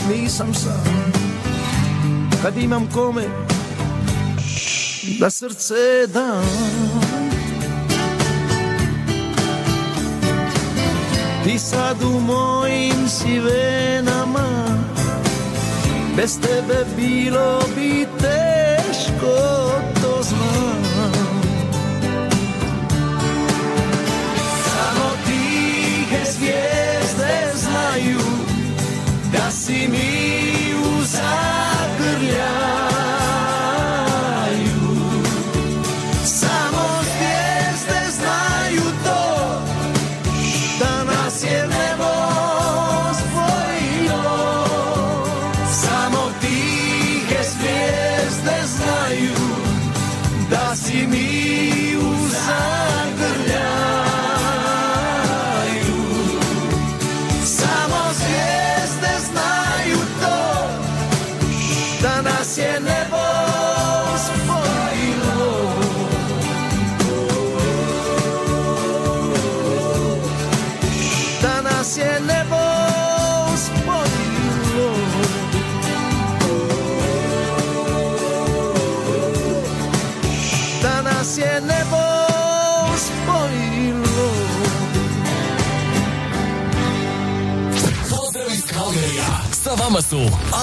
nisam sam. Kad imam kome da srce dam. Ti sad u mojim si venama Bez tebe bilo bi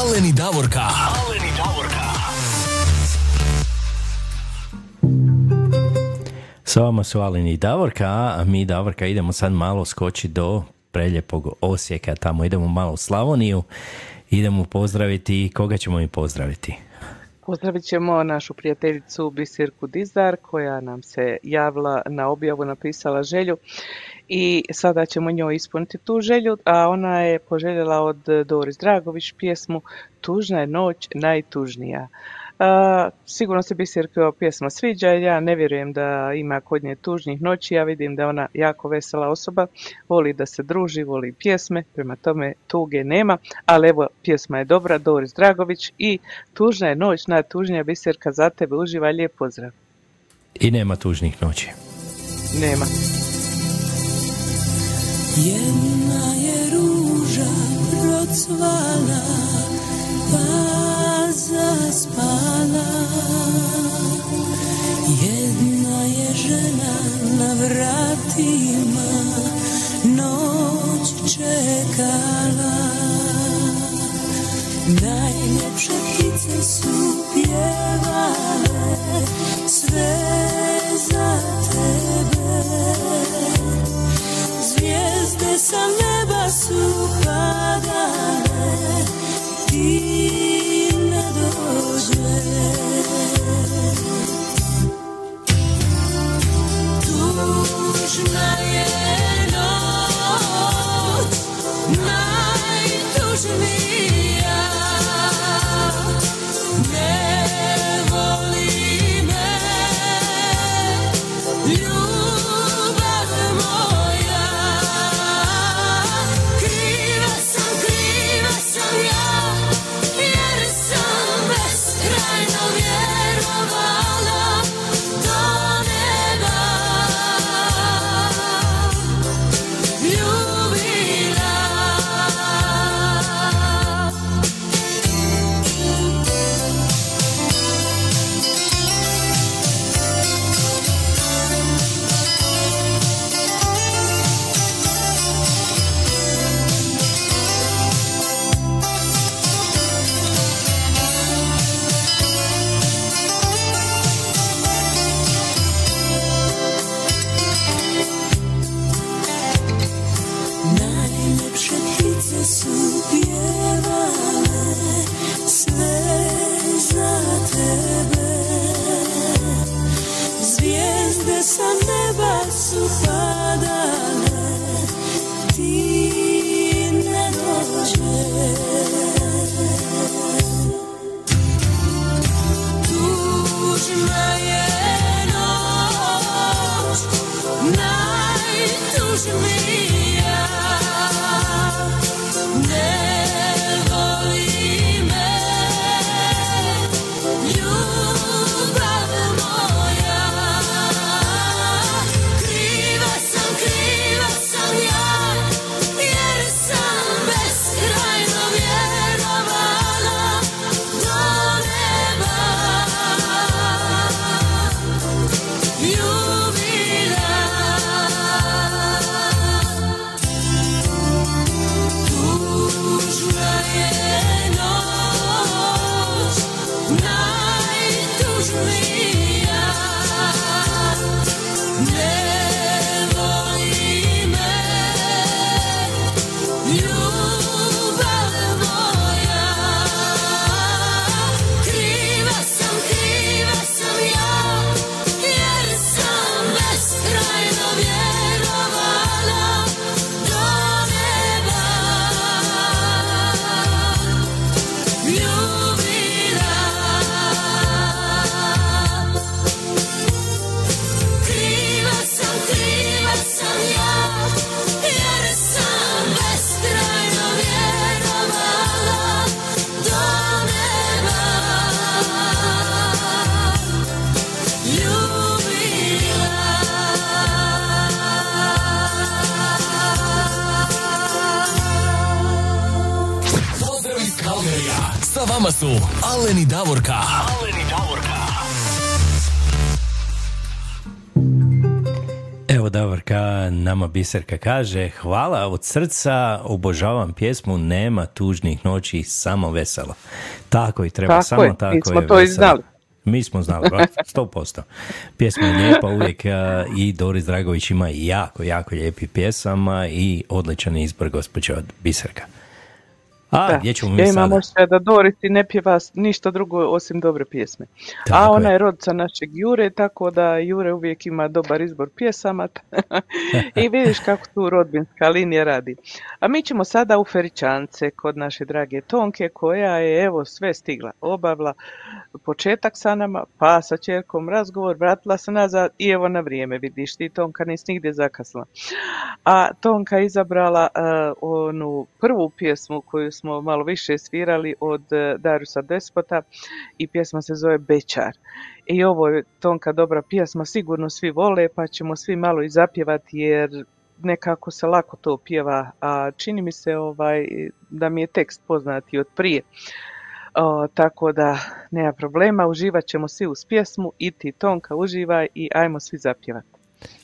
su Alen i Davorka. Alen i Davorka. Sa vama su Alen i Davorka, a mi Davorka idemo sad malo skoči do preljepog Osijeka, tamo idemo malo u Slavoniju, idemo pozdraviti, koga ćemo mi pozdraviti? Pozdravit ćemo našu prijateljicu Bisirku Dizdar koja nam se javila na objavu, napisala želju i sada ćemo njoj ispuniti tu želju, a ona je poželjela od Doris Dragović pjesmu Tužna je noć najtužnija. A, sigurno se Bisirke ova pjesma sviđa, ja ne vjerujem da ima kod nje tužnih noći, ja vidim da je ona jako vesela osoba, voli da se druži, voli pjesme, prema tome tuge nema, ali evo pjesma je dobra, Doris Dragović i Tužna je noć, najtužnija Biserka za tebe, uživaj, lijep pozdrav. I nema tužnih noći. Nema. Jedna je ruža procvala pa zaspala Jedna je žena na vratima noć čekala. Najljepše ptice su pjevale sve za tebe. Zvijezde sa neba su padale, ti ne dođe. Tužna je najtužnija su Alen i Davorka. Alen i Davorka. Evo Davorka, nama Biserka kaže Hvala od srca, obožavam pjesmu Nema tužnih noći, samo veselo. Tako i treba, Tako samo je, tako mi smo je to i veselo. znali. Mi smo znali, brate, 100%. Pjesma je lijepa uvijek i Doris Dragović ima jako, jako lijepi pjesama i odličan izbor gospođa od Biserka. A, Da. gdje ćemo mi ja imam sada? osjećaj da Doris i ne pjeva ništa drugo osim dobre pjesme. Tako A ona je. je rodica našeg Jure, tako da Jure uvijek ima dobar izbor pjesama. I vidiš kako tu rodbinska linija radi. A mi ćemo sada u Feričance kod naše drage Tonke koja je evo sve stigla. Obavila početak sa nama, pa sa čerkom razgovor, vratila se nazad i evo na vrijeme vidiš ti Tonka nisi nigdje zakasla. A Tonka je izabrala uh, onu prvu pjesmu koju smo malo više svirali od uh, Darusa Despota i pjesma se zove Bečar. I ovo je Tonka dobra pjesma, sigurno svi vole pa ćemo svi malo i zapjevati jer nekako se lako to pjeva, a čini mi se ovaj da mi je tekst poznat i od prije. O, tako da nema problema, uživat ćemo svi uz pjesmu i ti Tonka uživaj i ajmo svi zapjevati.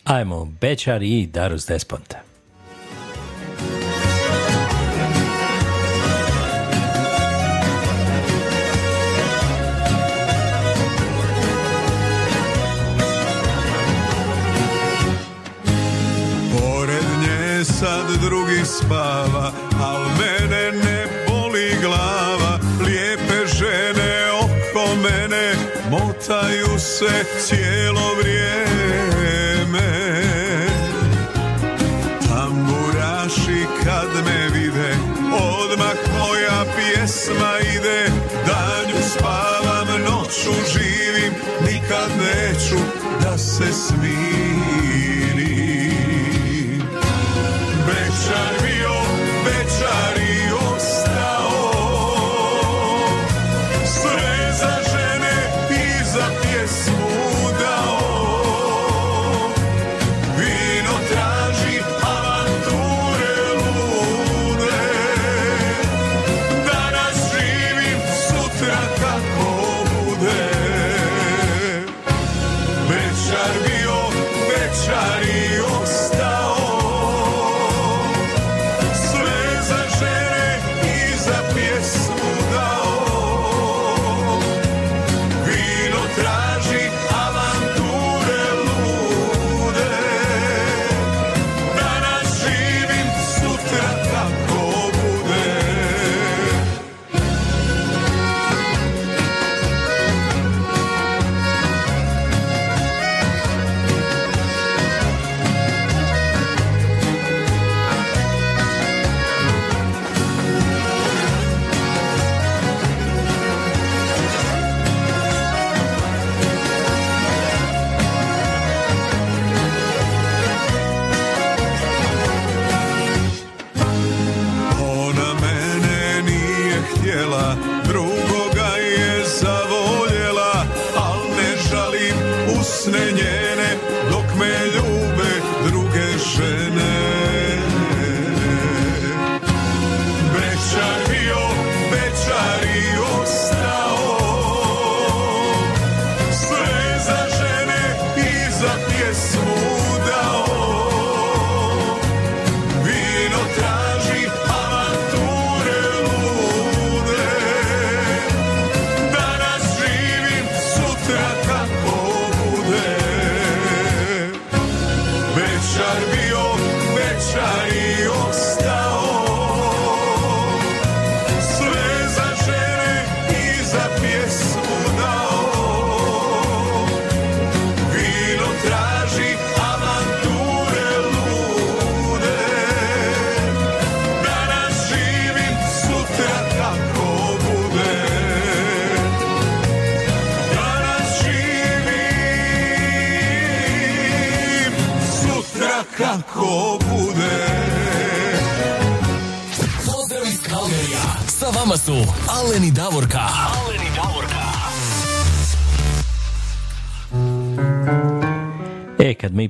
Ajmo, Bečar i Darus Despot. Pored nje sad drugi spava, al motaju se cijelo vrijeme. Tamburaši kad me vide, odmah moja pjesma ide. Danju spavam, noću živim, nikad neću da se smirim.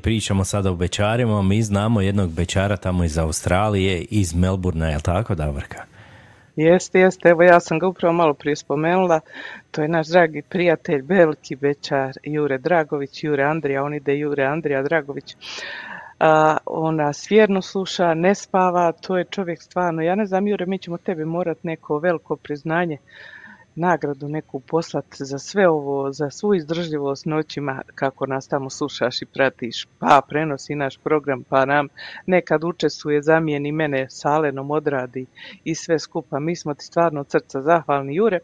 Pričamo sada o bečarima, mi znamo jednog bečara tamo iz Australije, iz Melburna, jel tako, Davorka? Jeste, jeste, evo ja sam ga upravo malo prije spomenula, to je naš dragi prijatelj, veliki bečar Jure Dragović, Jure Andrija, on ide Jure Andrija Dragović. A, on nas vjerno sluša, ne spava, to je čovjek stvarno, ja ne znam Jure, mi ćemo tebi morat neko veliko priznanje, nagradu neku poslat za sve ovo, za svu izdržljivost noćima kako nas tamo slušaš i pratiš, pa prenosi naš program, pa nam nekad učestvuje, zamijeni mene s Alenom, odradi i sve skupa. Mi smo ti stvarno od srca zahvalni, Jure.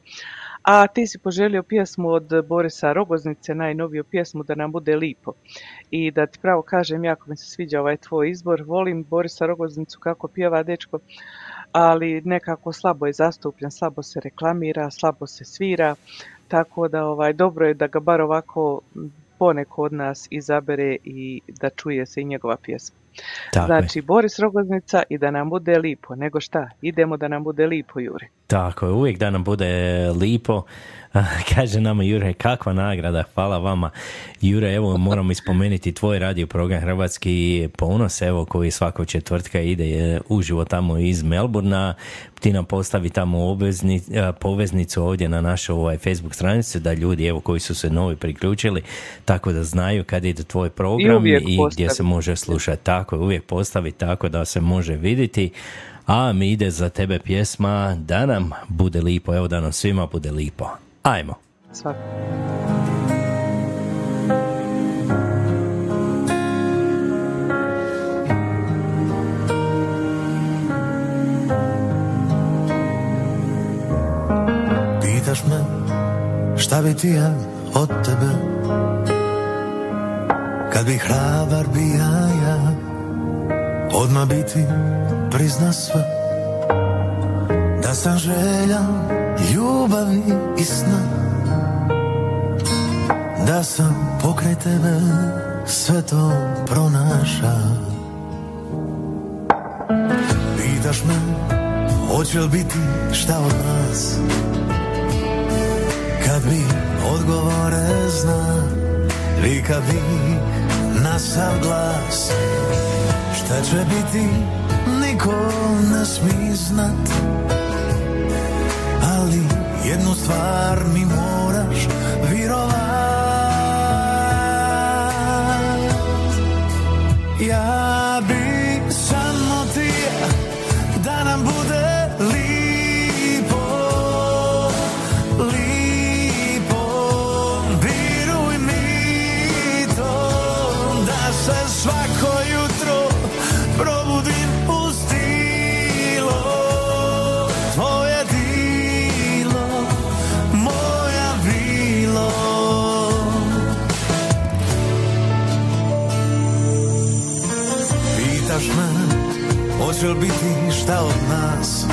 A ti si poželio pjesmu od Borisa Rogoznice, najnoviju pjesmu da nam bude lipo. I da ti pravo kažem, jako mi se sviđa ovaj tvoj izbor. Volim Borisa Rogoznicu kako pjeva dečko, ali nekako slabo je zastupljen, slabo se reklamira, slabo se svira, tako da ovaj dobro je da ga bar ovako poneko od nas izabere i da čuje se i njegova pjesma. Tako je. znači, Boris Rogoznica i da nam bude lipo, nego šta, idemo da nam bude lipo, Juri. Tako je, uvijek da nam bude lipo. Kaže nama Jure, kakva nagrada, hvala vama. Jure, evo moram ispomenuti tvoj radio program Hrvatski ponos, evo koji svakog četvrtka ide je, uživo tamo iz Melburna. Ti nam postavi tamo obvezni, poveznicu ovdje na našu ovaj, Facebook stranicu da ljudi evo koji su se novi priključili tako da znaju kad ide tvoj program uvijek i gdje se može slušati. Tako je, uvijek postavi tako da se može vidjeti. A mi ide za tebe pjesma da nam bude lipo, evo da nam svima bude lipo. Ajmo. Svako. Pitaš me šta bi ti ja od tebe Kad bi hrabar bija ja Odmah bi ti prizna sve. Da sam željan ljubavi i sna. Da sam pokraj tebe sve to pronaša. Pitaš me hoće li biti šta od nas? Kad bi odgovore zna i kad bi na sav glas. Šta će biti niko ne smi znat? Ali jednu stvar mi moraš virovat. Ja bi Hoće li biti šta od nas.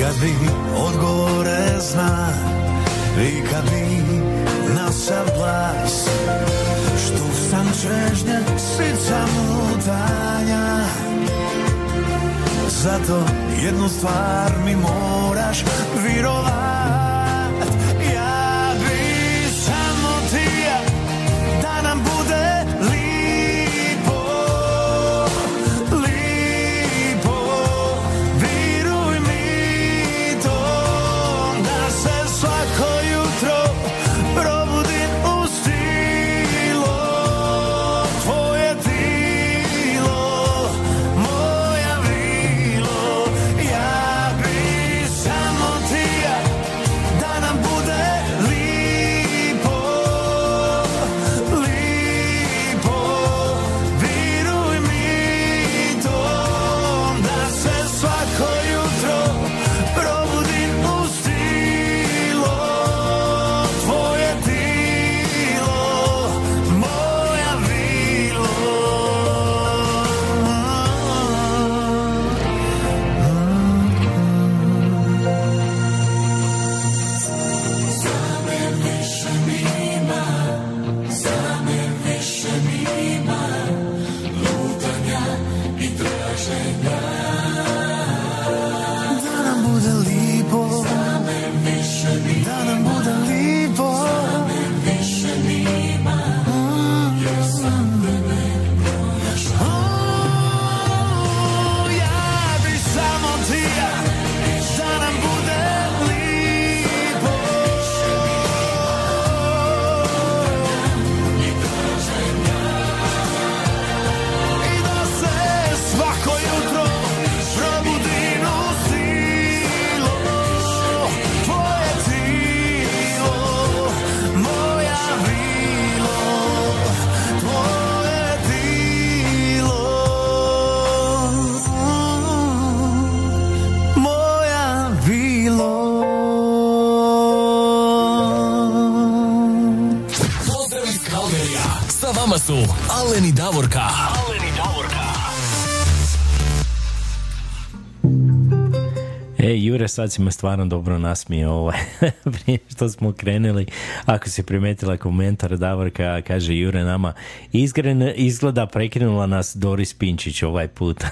Kad bi odgovore zna i kad bi na sav glas štuf sam čežnje sica mutanja zato jednu stvar mi moraš virovat sad si me stvarno dobro nasmio ovaj, prije što smo krenuli. Ako si primetila komentar Davorka, kaže Jure nama, izgren, izgleda prekinula nas Doris Pinčić ovaj put.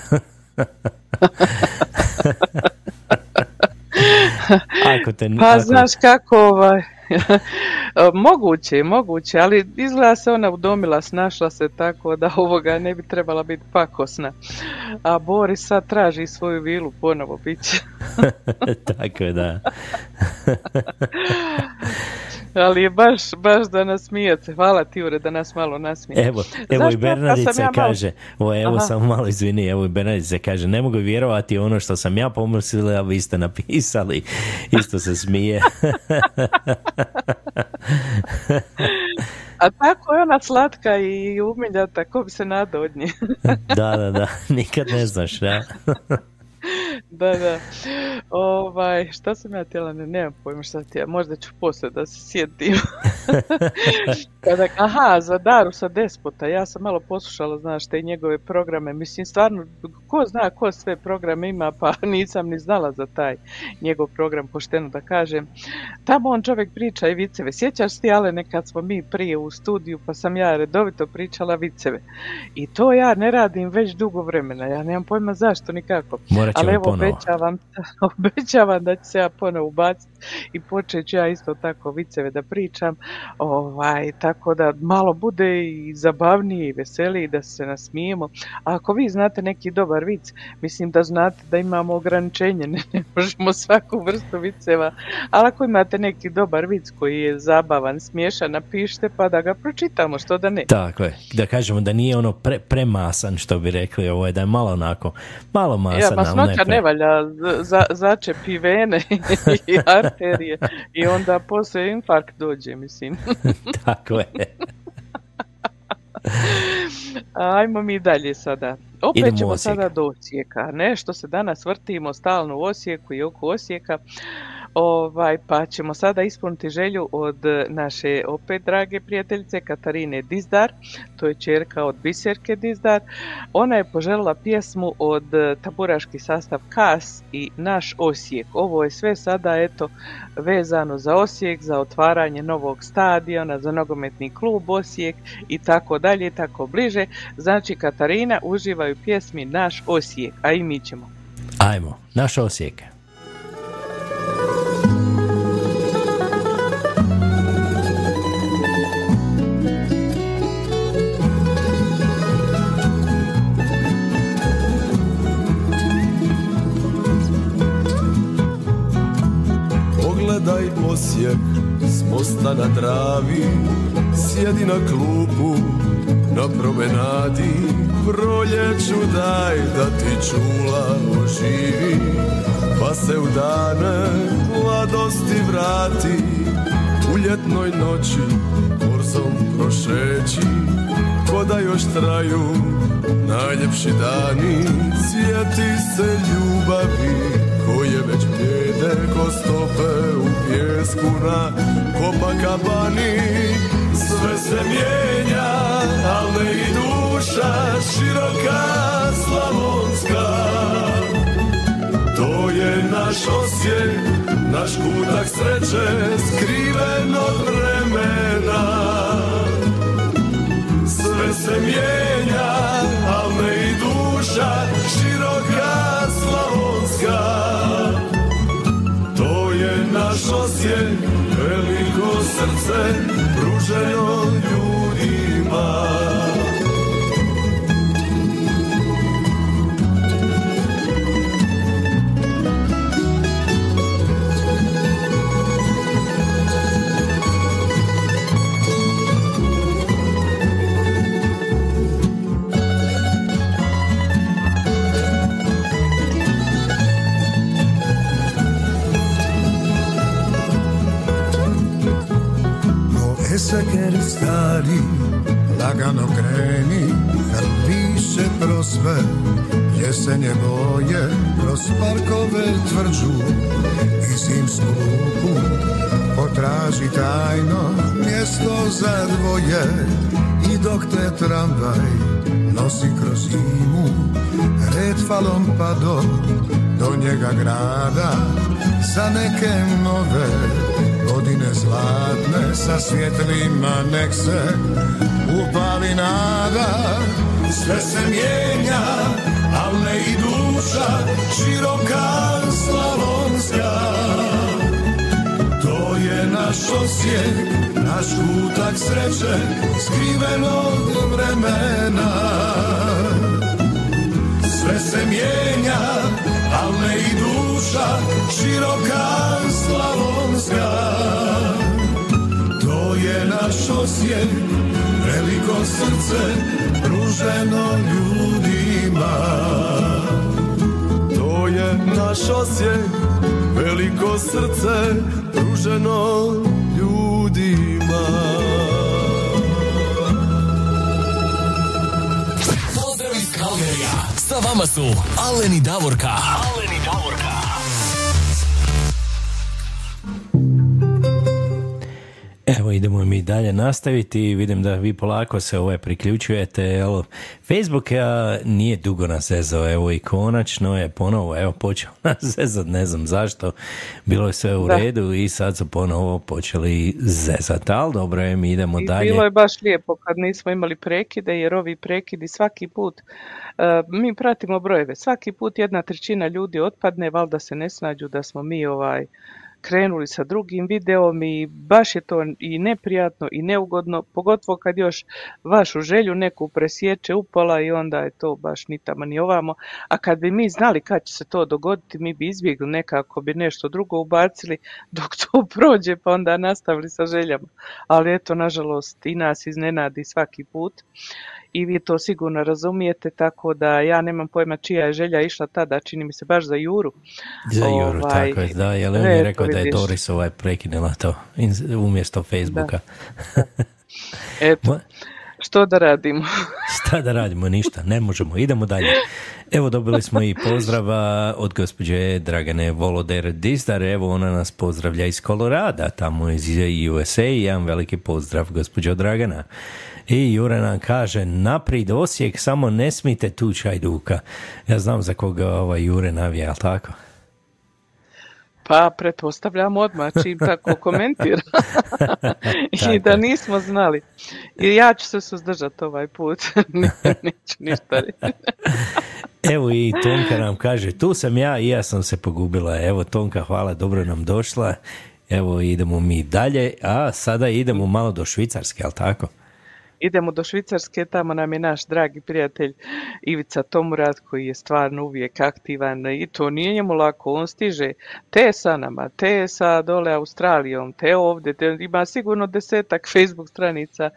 ako te, Pa ako- znaš kako ovaj, moguće, moguće, ali izgleda se ona udomila, snašla se tako da ovoga ne bi trebala biti pakosna. A Boris sad traži svoju vilu ponovo bit će. Tako je, da. Ali je baš, baš da nas smijete. Hvala ti Ure da nas malo nasmije. Evo, evo Znaš i kad Bernardica sam ja kaže, o, evo Aha. samo malo izvini, evo i Bernardica kaže, ne mogu vjerovati ono što sam ja pomislila, a vi ste napisali. Isto se smije. A tako je ona slatka i umiljata, ko bi se nadao od nje. da, da, da, nikad ne znaš, da. Da, da. Ovaj, šta sam ja htjela, ne, nemam pojma šta ti možda ću poslije da se sjetim. Kada, aha, za Daru sa Despota, ja sam malo poslušala, znaš, te njegove programe, mislim, stvarno, ko zna ko sve programe ima, pa nisam ni znala za taj njegov program, pošteno da kažem. Tamo on čovjek priča i viceve. Sjećaš ti, ale nekad smo mi prije u studiju, pa sam ja redovito pričala viceve. I to ja ne radim već dugo vremena, ja nemam pojma zašto nikako. Morat ćemo Ali evo, ponovo. obećavam, obećavam da ću se ja ponovo ubaciti i počet ću ja isto tako viceve da pričam. Ovaj, tako da malo bude i zabavnije i veselije da se nasmijemo. A ako vi znate neki dobar vic, mislim da znate da imamo ograničenje, ne, ne možemo svaku vrstu viceva, ali ako imate neki dobar vic koji je zabavan, smiješan, napišite pa da ga pročitamo, što da ne. Tako je, da kažemo da nije ono pre, premasan, što bi rekli, ovo je da je malo onako, malo masan, Ja, pre- ne valja, z- za, začepi vene i arterije i onda poslije infarkt dođe, mislim. Tako je. Ajmo mi dalje sada. Opet Idemo ćemo sada do Osijeka. Nešto se danas vrtimo stalno u Osijeku i oko Osijeka. Ovaj, pa ćemo sada ispuniti želju od e, naše opet drage prijateljice Katarine Dizdar, to je čerka od Biserke Dizdar. Ona je poželjela pjesmu od e, taburaški sastav Kas i Naš Osijek. Ovo je sve sada eto vezano za Osijek, za otvaranje novog stadiona, za nogometni klub Osijek i tako dalje i tako bliže. Znači Katarina uživa u pjesmi Naš Osijek, a i mi ćemo. Ajmo, naš Osijek. Osijek s mosta na travi Sjedi na klupu na promenadi. Proljeću daj da ti čula oživi Pa se u dane mladosti vrati. U ljetnoj noći korzom prošeći Ko da još traju najljepši dani. Sjeti se ljubavi koje već pljede ko stope u pjesku na Copacabani Sve se mijenja, al ne i duša široka slavonska. To je naš Osijek, naš kutak sreće skriven od vremena. Sve se mijenja, al ne i duša široka slavonska. Naš Osijek, veliko srce pruženo dvoje i dok te tramvaj nosi kroz zimu Red falom pa do, do njega grada. Za neke nove godine zlatne Sa svjetlima nek se upali nada. Sve se mijenja, al ne i duša Široka slavonska naš osjek, naš kutak sreće Skriven od vremena. Sve se mijenja, al ne i duša Široka slavonska. To je naš osjek, veliko srce Pruženo ljudima. To je naš osjek, veliko srce pruženo vama su Alen i Davorka. Alen i Davorka. Evo idemo mi dalje nastaviti. Vidim da vi polako se ovaj priključujete. Jel, Facebook ja, nije dugo nas zezao, evo i konačno je ponovo evo počeo nas zezat, ne znam zašto. Bilo je sve u Da. redu i sad su ponovo počeli zezat. Ali dobro je, mi idemo I dalje. bilo je baš lijepo kad nismo imali prekide, jer ovi prekidi svaki put, e, mi pratimo brojeve, svaki put jedna trećina ljudi otpadne, valjda se ne snađu da smo mi ovaj krenuli sa drugim videom i baš je to i neprijatno i neugodno, pogotovo kad još vašu želju neku presječe upola i onda je to baš ni tamo ni ovamo. A kad bi mi znali kad će se to dogoditi, mi bi izbjegli nekako bi nešto drugo ubacili dok to prođe pa onda nastavili sa željama. Ali eto, nažalost, i nas iznenadi svaki put i vi to sigurno razumijete, tako da ja nemam pojma čija je želja išla tada, čini mi se baš za Juru. Za Juru, Ovaj, tako je, da, jer on je rekao da je. Doris ovaj prekinula to umjesto Facebooka. Eto, što da radimo? Šta da radimo? Ništa, ne možemo. Idemo dalje. Evo dobili smo i pozdrava od gospođe Dragane Voloder Dizdar. Evo ona nas pozdravlja iz Kolorada, tamo iz USA. Jedan veliki pozdrav gospođo Dragana. I Jure nam kaže, naprijed Osijek, samo ne smijte tu Čajduka. Ja znam za koga ovaj Jure navija, jel tako? Pa, pretpostavljam odmah čim tako komentira. I da nismo znali. I ja ću se suzdržati ovaj put. Neću ništa reći. Evo i Tonka nam kaže, tu sam ja i ja sam se pogubila. Evo Tonka, hvala, dobro nam došla. Evo idemo mi dalje, a sada idemo malo do Švicarske, jel tako? Idemo do Švicarske, tamo nam je naš dragi prijatelj Ivica Tomurad koji je stvarno uvijek aktivan i to nije njemu lako, on stiže te sa nama, te sa dole Australijom, te ovdje, ima sigurno desetak Facebook stranica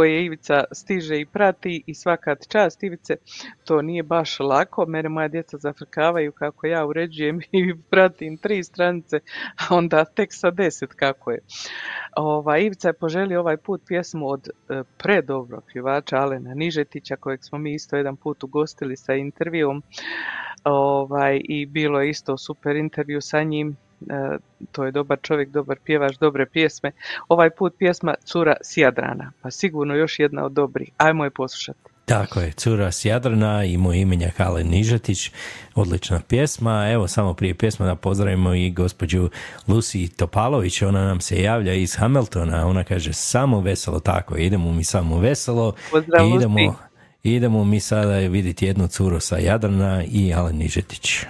koje Ivica stiže i prati i svaka čast Ivice, to nije baš lako, mene moja djeca zafrkavaju kako ja uređujem i pratim tri stranice, a onda tek sa deset kako je. Ovaj, Ivica je poželio ovaj put pjesmu od e, predobrog pjevača Alena Nižetića, kojeg smo mi isto jedan put ugostili sa intervjuom. Ovaj, I bilo je isto super intervju sa njim. E, to je dobar čovjek, dobar pjevač, dobre pjesme. Ovaj put pjesma Cura s Jadrana, pa sigurno još jedna od dobrih. Ajmo je poslušati. Tako je, Cura s Jadrana i moj imenjak Alen Nižetić, odlična pjesma. Evo samo prije pjesma da pozdravimo i gospođu Lucy Topalović, ona nam se javlja iz Hamiltona, ona kaže samo veselo, tako, idemo mi samo veselo Pozdrav, i idemo, Lucy. idemo mi sada vidjeti jednu curu sa Jadrana i Alen Nižetić.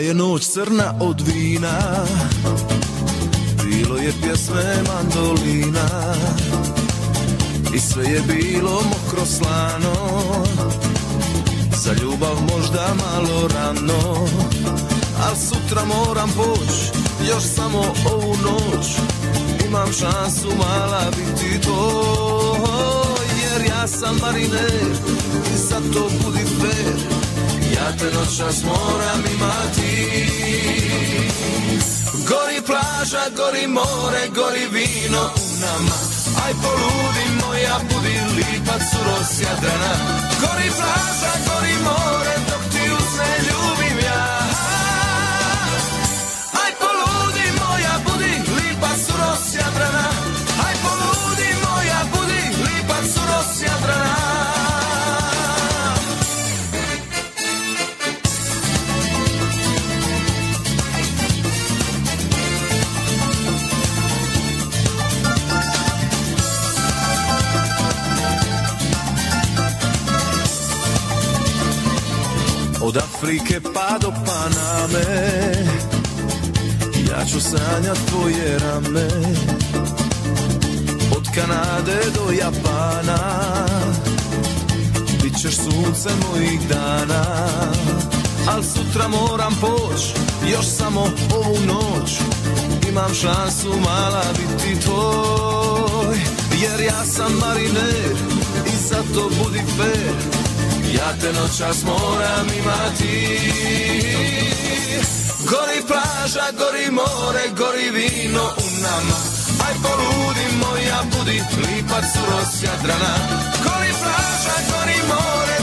Je noć crna od vina. Bilo je pjesme mandolina. I sve je bilo mokro slano. Za ljubav možda malo rano. Al sutra moram poć Još samo ovu noć. Imam šansu mala biti tvoj Jer ja sam mariner i zato budi fair Ja te noćas moram imati. Gori plaža, gori more, gori vino u nama. Aj poludi moja, budi lipac uros Jadrana Gori plaža, gori more, Od Afrike pa do Paname. Ja ću sanjat tvoje rame. Od Kanade do Japana. Bićeš sunce mojih dana. Al sutra moram poć Još samo ovu noć. Imam šansu mala biti tvoj. Jer ja sam mariner I zato budi fair ja te noćas moram imati. Gori plaža, gori more, gori vino u nama. Aj poludi moja, budi lipac uros Jadrana Gori plaža, gori more,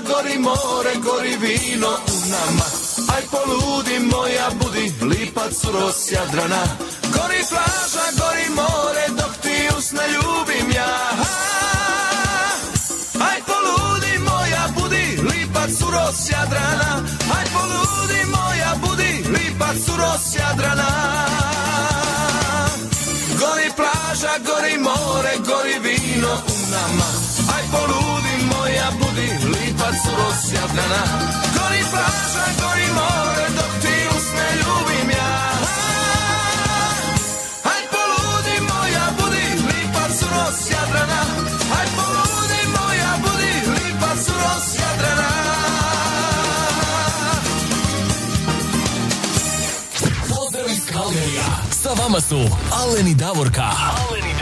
gori more, gori vino u nama. Aj poludi moja, budi lipac uros Jadrana. Gori plaža, gori more, dok ti usne ljubim ja. Aj poludi moja, budi lipac uros Jadrana. Aj poludi moja, budi lipac uros Jadrana. Gori plaža, gori more, gori vino u nama. Aj poludi moja, budi lipac uros Jadrana Gori plaža, gori more, dok ti usne ljubim ja Aj poludi moja, budi lipac uros Jadrana Aj poludi moja, budi lipac uros Jadrana Pozdrav iz Kalgerija. Sa vama su Aleni Davorka. Aleni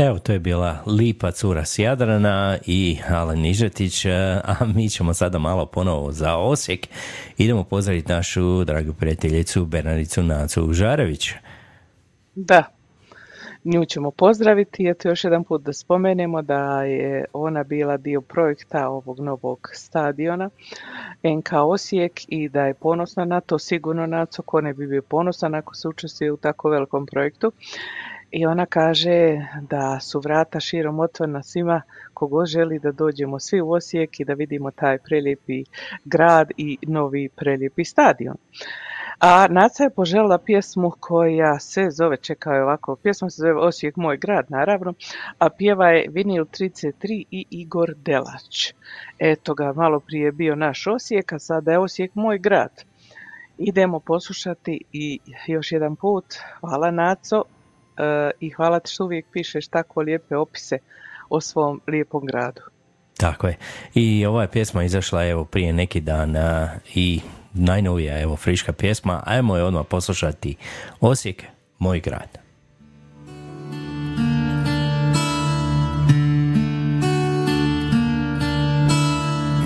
Evo, to je bila Lipa Cura s Jadrana i Alen Nižetić, a mi ćemo sada malo ponovo za Osijek. Idemo pozdraviti našu dragu prijateljicu Bernardicu Nacu Žarević. Da, nju ćemo pozdraviti. Eto još jedan put da spomenemo da je ona bila dio projekta ovog novog stadiona NK Osijek i da je ponosna na to, sigurno Naco, ko ne bi bio ponosan ako se učestvuje u tako velikom projektu. I ona kaže da su vrata širom otvorena svima kogo želi da dođemo svi u Osijek i da vidimo taj prelijepi grad i novi prelijepi stadion. A Naca je poželjela pjesmu koja se zove, čekaj ovako, pjesma se zove Osijek moj grad, naravno, a pjeva je Vinil 33 i Igor Delać. Eto ga, malo prije je bio naš Osijek, a sada je Osijek moj grad. Idemo poslušati i još jedan put, hvala Naco, i hvala ti što uvijek pišeš tako lijepe opise o svom lijepom gradu. Tako je. I ova je pjesma izašla evo prije neki dan a, i najnovija evo friška pjesma. Ajmo je odmah poslušati. Osijek, moj grad.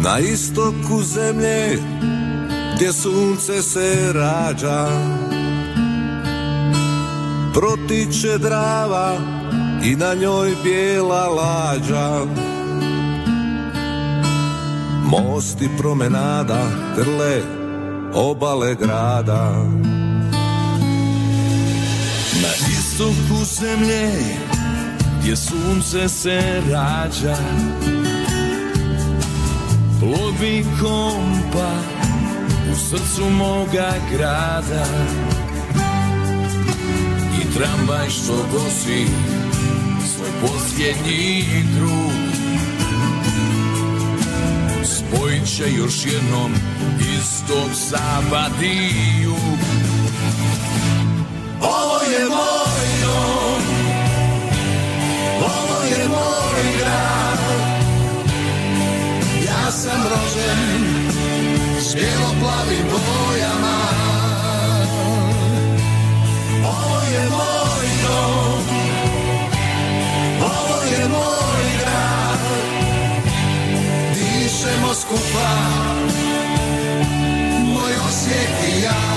Na istoku zemlje gdje sunce se rađa Protiče drava i na njoj bijela lađa. Mosti promenada grle obale grada. Na istoku zemlje gdje sunce se rađa Plovi kompa u srcu moga grada. I tramvaj što gosi svoj posljednji drug Spojit će još jednom istog i jug je moj dom, ovo je moj grad. Ja sam rođen s bijelo-plavim bojama. Je moj dom, ovo je moj grad. Dišemo skupa, moj Osijek i ja.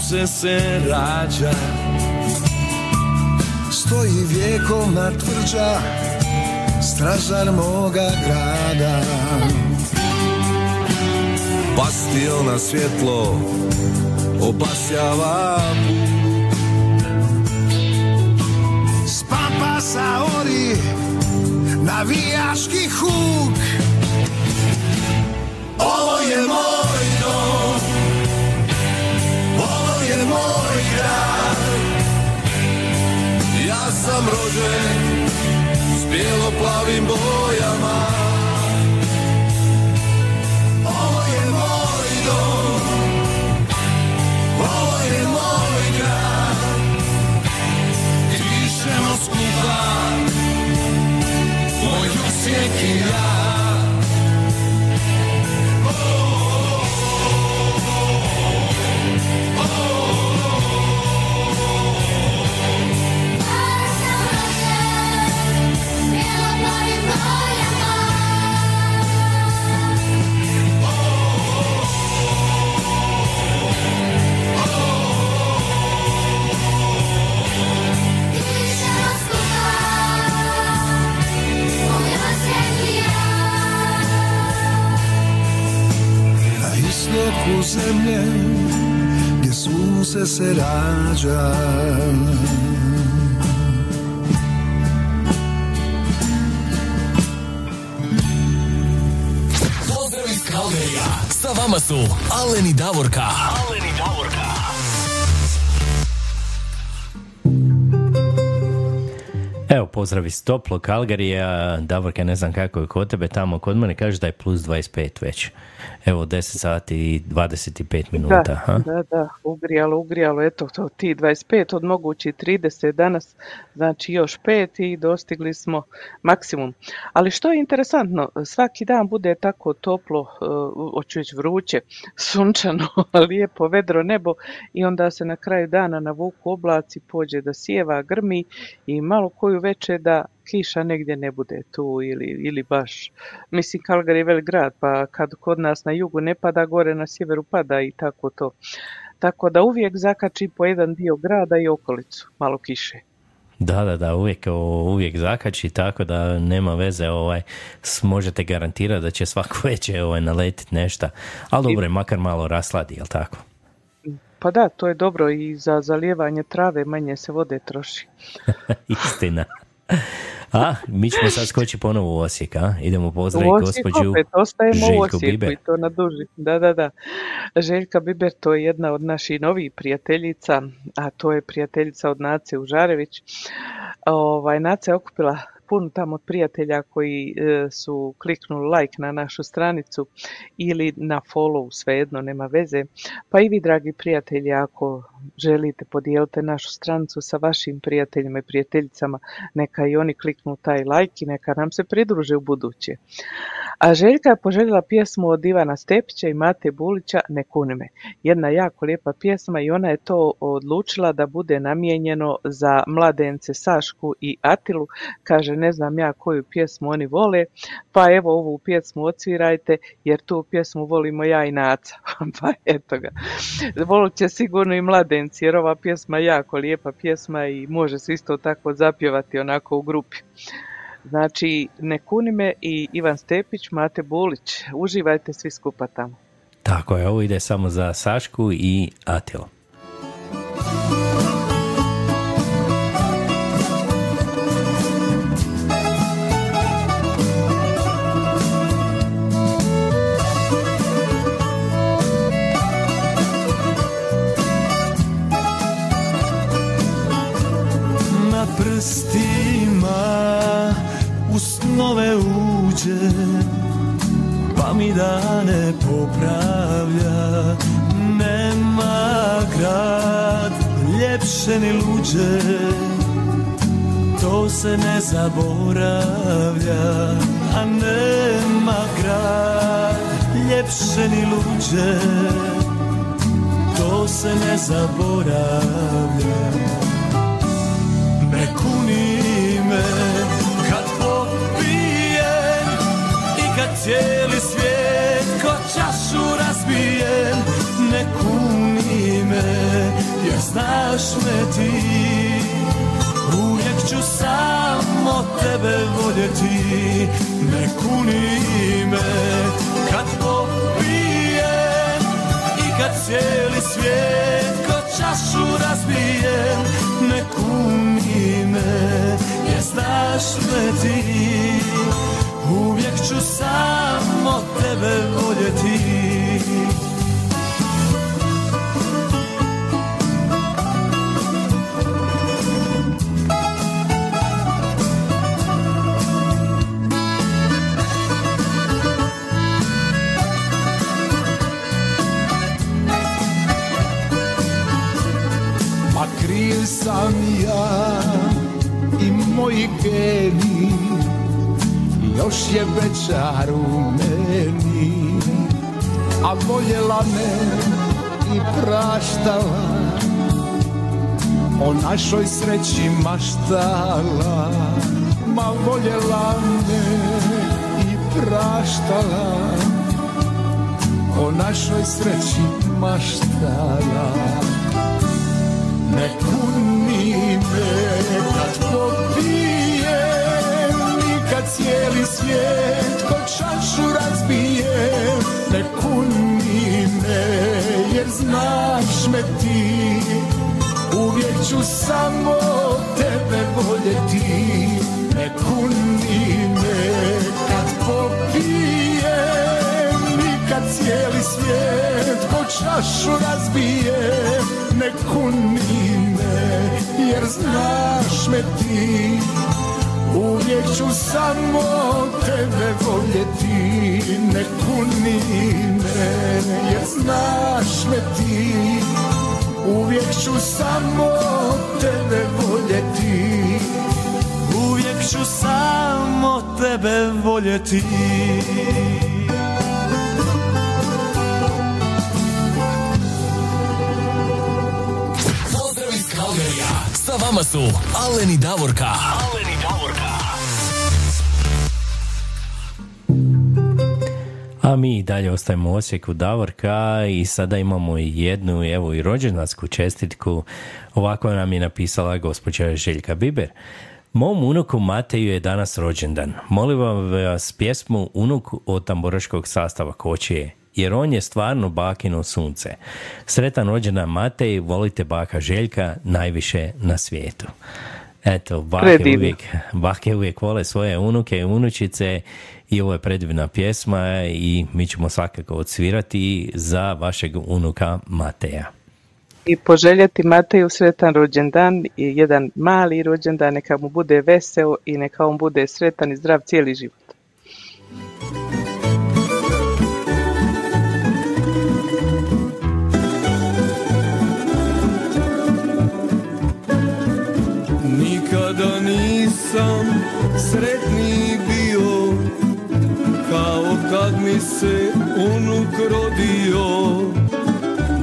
Sunce se rađa Stoji vjekovna tvrđa, stražar moga grada. Bastion na svjetlo obasjava S pampasa ori navijaški huk. Ovo je moj sam rođen s bijelo-plavim bojama Ovo je moj dom, ovo je moj grad. Dišemo skupa Moj Osijek i ja istoku zemlje gdje sunce se rađa. Pozdrav iz Kalgerija. Sa vama su Aleni Davorka. Aleni Davorka. Evo, pozdrav iz toplo Kalgarija. Davorka, ne znam kako je kod tebe tamo. Kod mene kaže da je plus 25 već. Evo, 10 sati i 25 minuta. Da, ha? da, da, ugrijalo, ugrijalo, eto, to ti 25 od mogući 30 danas, znači još 5 i dostigli smo maksimum. Ali što je interesantno, svaki dan bude tako toplo, hoću reći vruće, sunčano, lijepo, vedro nebo i onda se na kraju dana navuku oblaci, pođe da sjeva, grmi i malo koju veče da kiša negdje ne bude tu ili, ili baš, mislim Kalgar je velik grad pa kad kod nas na jugu ne pada, gore na sjeveru pada i tako to. Tako da uvijek zakači po jedan dio grada i okolicu, malo kiše. Da, da, da, uvijek, uvijek zakači, tako da nema veze, ovaj, možete garantirati da će svako veće ovaj, naletit nešto, ali dobro je, makar malo rasladi, jel tako? Pa da, to je dobro i za zalijevanje trave manje se vode troši. Istina. A, mi ćemo sad skoči ponovo u Osijek, a? Idemo U pozdraviti gospođu opet ostajemo u Željku Osijeku Biber. i to na duži. Da, da, da. Željka Biber to je jedna od naših novih prijateljica, a to je prijateljica od Nace Užarević. Ovaj, Naca je okupila puno tamo prijatelja koji e, su kliknuli like na našu stranicu ili na follow, svejedno, nema veze. Pa i vi, dragi prijatelji, ako želite podijelite našu stranicu sa vašim prijateljima i prijateljicama, neka i oni kliknu taj like i neka nam se pridruže u buduće. A Željka je poželjela pjesmu od Ivana Stepića i Mate Bulića Ne kuni me. Jedna jako lijepa pjesma i ona je to odlučila da bude namijenjeno za mladence Sašku i Atilu. Kaže ne znam ja koju pjesmu oni vole, pa evo ovu pjesmu odsvirajte jer tu pjesmu volimo ja i Naca. pa eto ga. Volit će sigurno i mladenci jer ova pjesma je jako lijepa pjesma i može se isto tako zapjevati onako u grupi. Znači, ne kuni me i Ivan Stepić, Mate Bulić. Uživajte svi skupa tamo. Tako je, ovo ide samo za Sašku i Atilo. Dane popravlja. Nema grad ljepše ni luđe. To se ne zaboravlja. A nema grad ljepše ni luđe. To se ne zaboravlja. Ne kuni me kad popijem I kad cijeli svijet ko čašu razbijem Ne kuni me jer znaš me ti. Uvijek ću samo tebe voljeti Ne kuni me. Kad popijem I kad cijeli svijet ko čašu razbijem Ne kuni me jer znaš me ti Uvijek ću samo tebe voljeti. Ma kriv sam ja i moji geni Još je večar u meni A voljela me i praštala. O našoj sreći maštala Ma voljela me i praštala. O našoj sreći maštala ne jer znaš me ti. Uvijek ću samo tebe voljeti. Ne kuni me kad popijem I cijeli svijet ko čašu razbije. Ne kuni me jer znaš me ti Uvijek ću samo tebe voljeti Ne kuni me jer znaš me ti Uvijek ću samo tebe voljeti Uvijek ću samo tebe voljeti Pozdrav iz Kalgarija. Sa vama su Aleni Davorka. Aleni A mi i dalje ostajemo u Osijeku Davorka i sada imamo jednu evo i rođendansku čestitku. Ovako nam je napisala gospođa Željka Biber. Mom unuku Mateju je danas rođendan. Molim vas pjesmu Unuk od tamburaškog sastava Kočije, jer on je stvarno bakino sunce. Sretan rođendan Matej, volite baka Željka najviše na svijetu. Eto, bake uvijek, bake uvijek vole svoje unuke i unučice i ovo je predivna pjesma i mi ćemo svakako odsvirati za vašeg unuka Mateja. I poželjeti Mateju sretan rođendan i jedan mali rođendan, neka mu bude veseo i neka on bude sretan i zdrav cijeli život. Nikada nisam kad se unuk rodio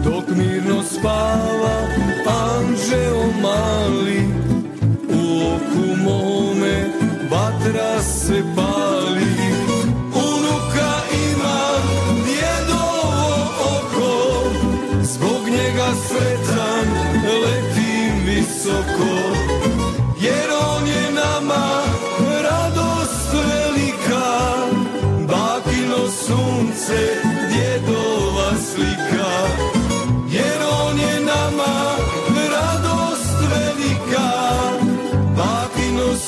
Dok mirno spava anđeo mali U oku mome vatra se pali. Unuka imam djedovo oko Zbog njega sretan letim visoko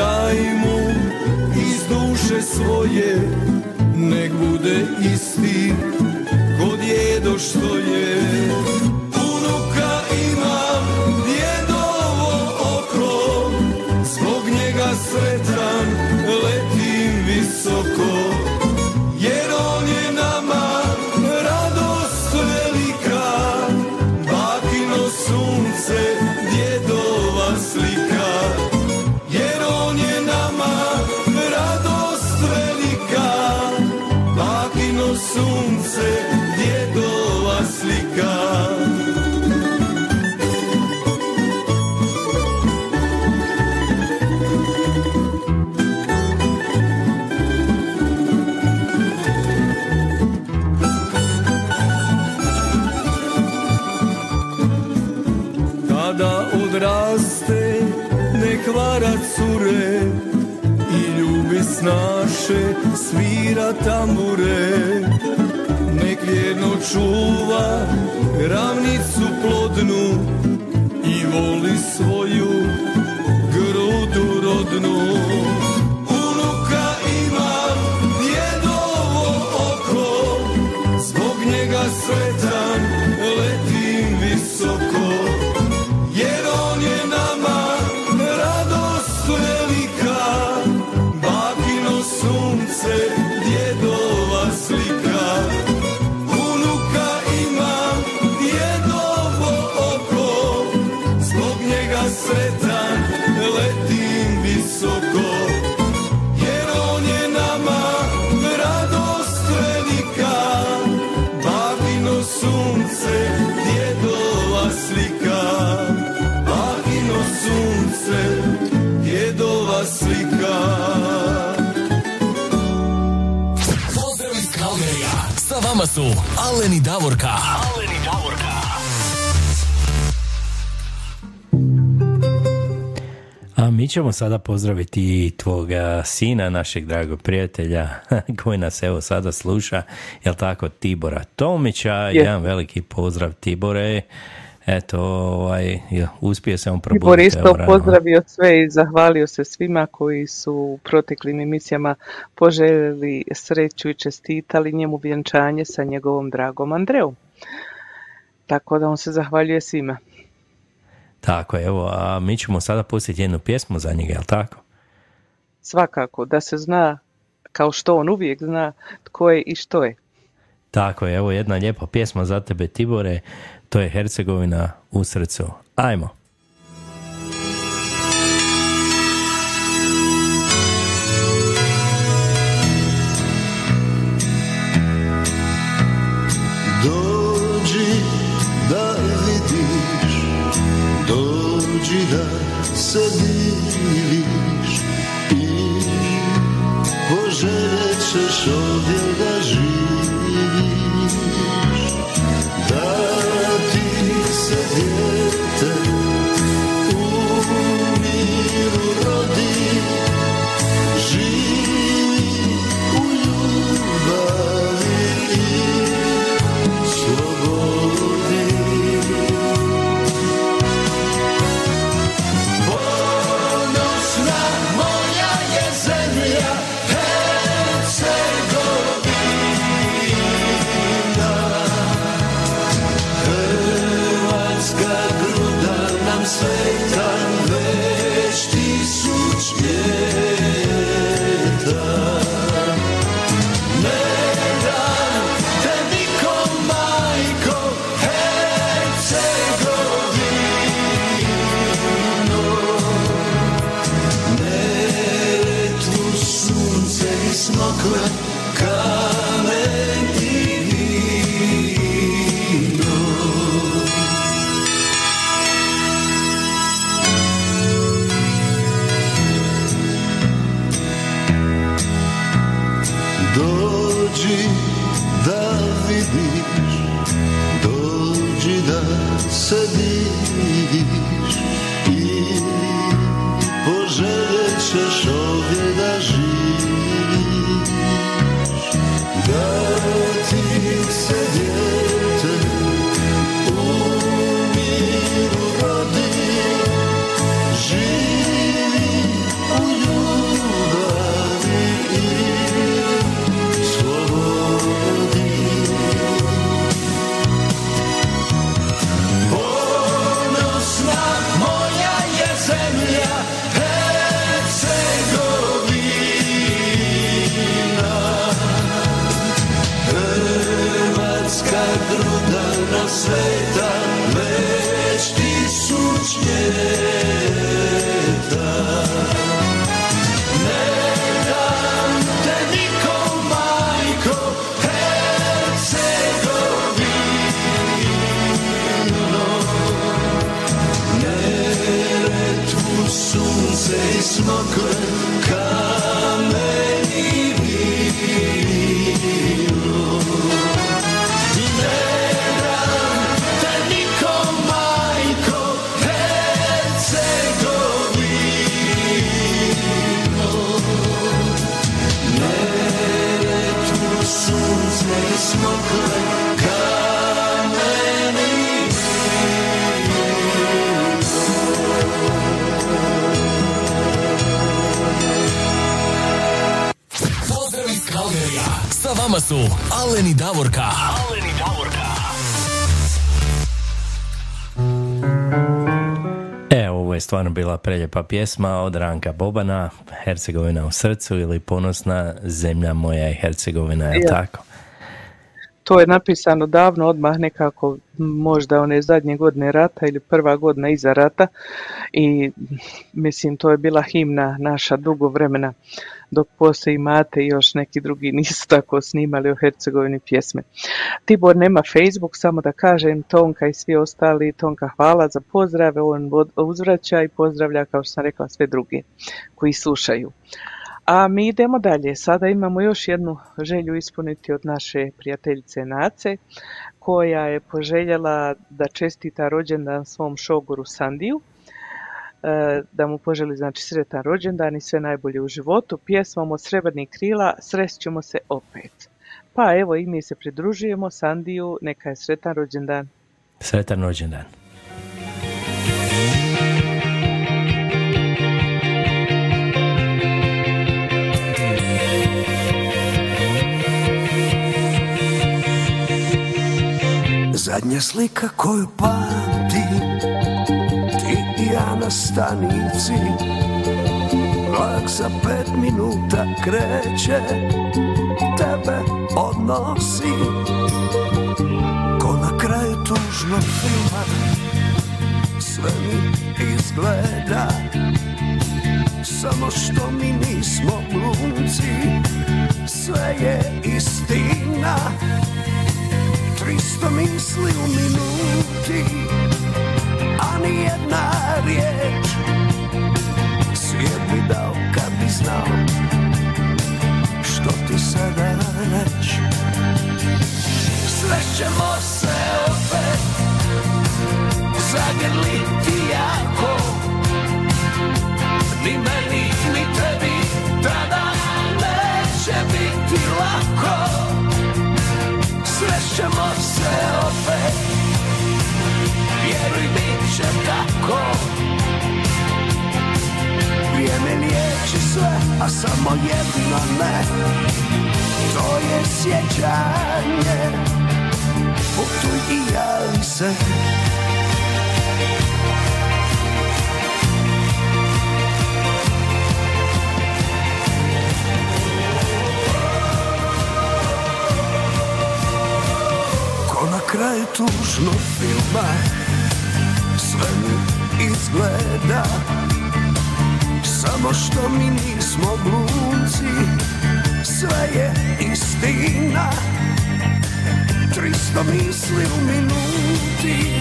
daj mu iz duše svoje nek bude isti ko djedo što je nek vara cure i ljubi snaše svira tambure. Nek vjerno čuva ravnicu plodnu i voli svoju vama su Aleni Davorka. Aleni Davorka. A mi ćemo sada pozdraviti i tvoga sina, našeg dragog prijatelja, koji nas evo sada sluša, jel tako, Tibora Tomića. Jedan veliki pozdrav Tibore. Eto, ovaj, jel, uspio se on probuditi. Tibor isto evo, pozdravio sve i zahvalio se svima koji su u proteklim emisijama poželjeli sreću i čestitali njemu vjenčanje sa njegovom dragom Andreom. Tako da on se zahvaljuje svima. Tako, evo, a mi ćemo sada pustiti jednu pjesmu za njega, jel tako? Svakako da se zna, kao što on uvijek zna, tko je i što je. Tako je, evo jedna lijepa pjesma za tebe Tibore, to je Hercegovina u srcu. Ajmo. Sveta već tisućljeta Ne dam te nikom majko Hercegovino Neretvu sunce i smokve stvarno bila preljepa pjesma od Ranka Bobana, Hercegovina u srcu ili ponosna zemlja moja je Hercegovina, je Ja. tako? To je napisano davno, odmah nekako možda one zadnje godine rata ili prva godina iza rata i mislim to je bila himna naša dugo vremena dok postoji Mate i još neki drugi nisu tako snimali o Hercegovini pjesme. Tibor nema Facebook, samo da kažem Tonka i svi ostali, Tonka hvala za pozdrave, on uzvraća i pozdravlja kao što sam rekla sve druge koji slušaju. A mi idemo dalje. Sada imamo još jednu želju ispuniti od naše prijateljice Nace, koja je poželjela da čestita rođendan svom šogoru Sandiju, da mu poželi znači sretan rođendan i sve najbolje u životu. Pjesmom od Srebrnih krila srećemo se opet. Pa evo i mi se pridružujemo Sandiju, neka je sretan rođendan. Sretan rođendan. Zadnja slika koju i ja na stanici. Vlak za pet minuta kreće Tebe odnosi. Ko na kraju tužnog filma Sve mi izgleda. Samo što mi nismo glumci Sve je istina. Tristo misli u minuti A jedna riječ. Svijet bi dao kad bi znao Što ti sada reći Srećemo se opet Zagrliti jako. Ni meni, ni tebi Tada neće biti lako. Srećemo se opet Će tako. Vrijeme liječi sve, a samo jedno ne. To je sjećanje. Putuj i javi se. Kraju tužnog filma Mi izgleda. Samo što mi nismo glumci Sve je istina. Tristo misli u minuti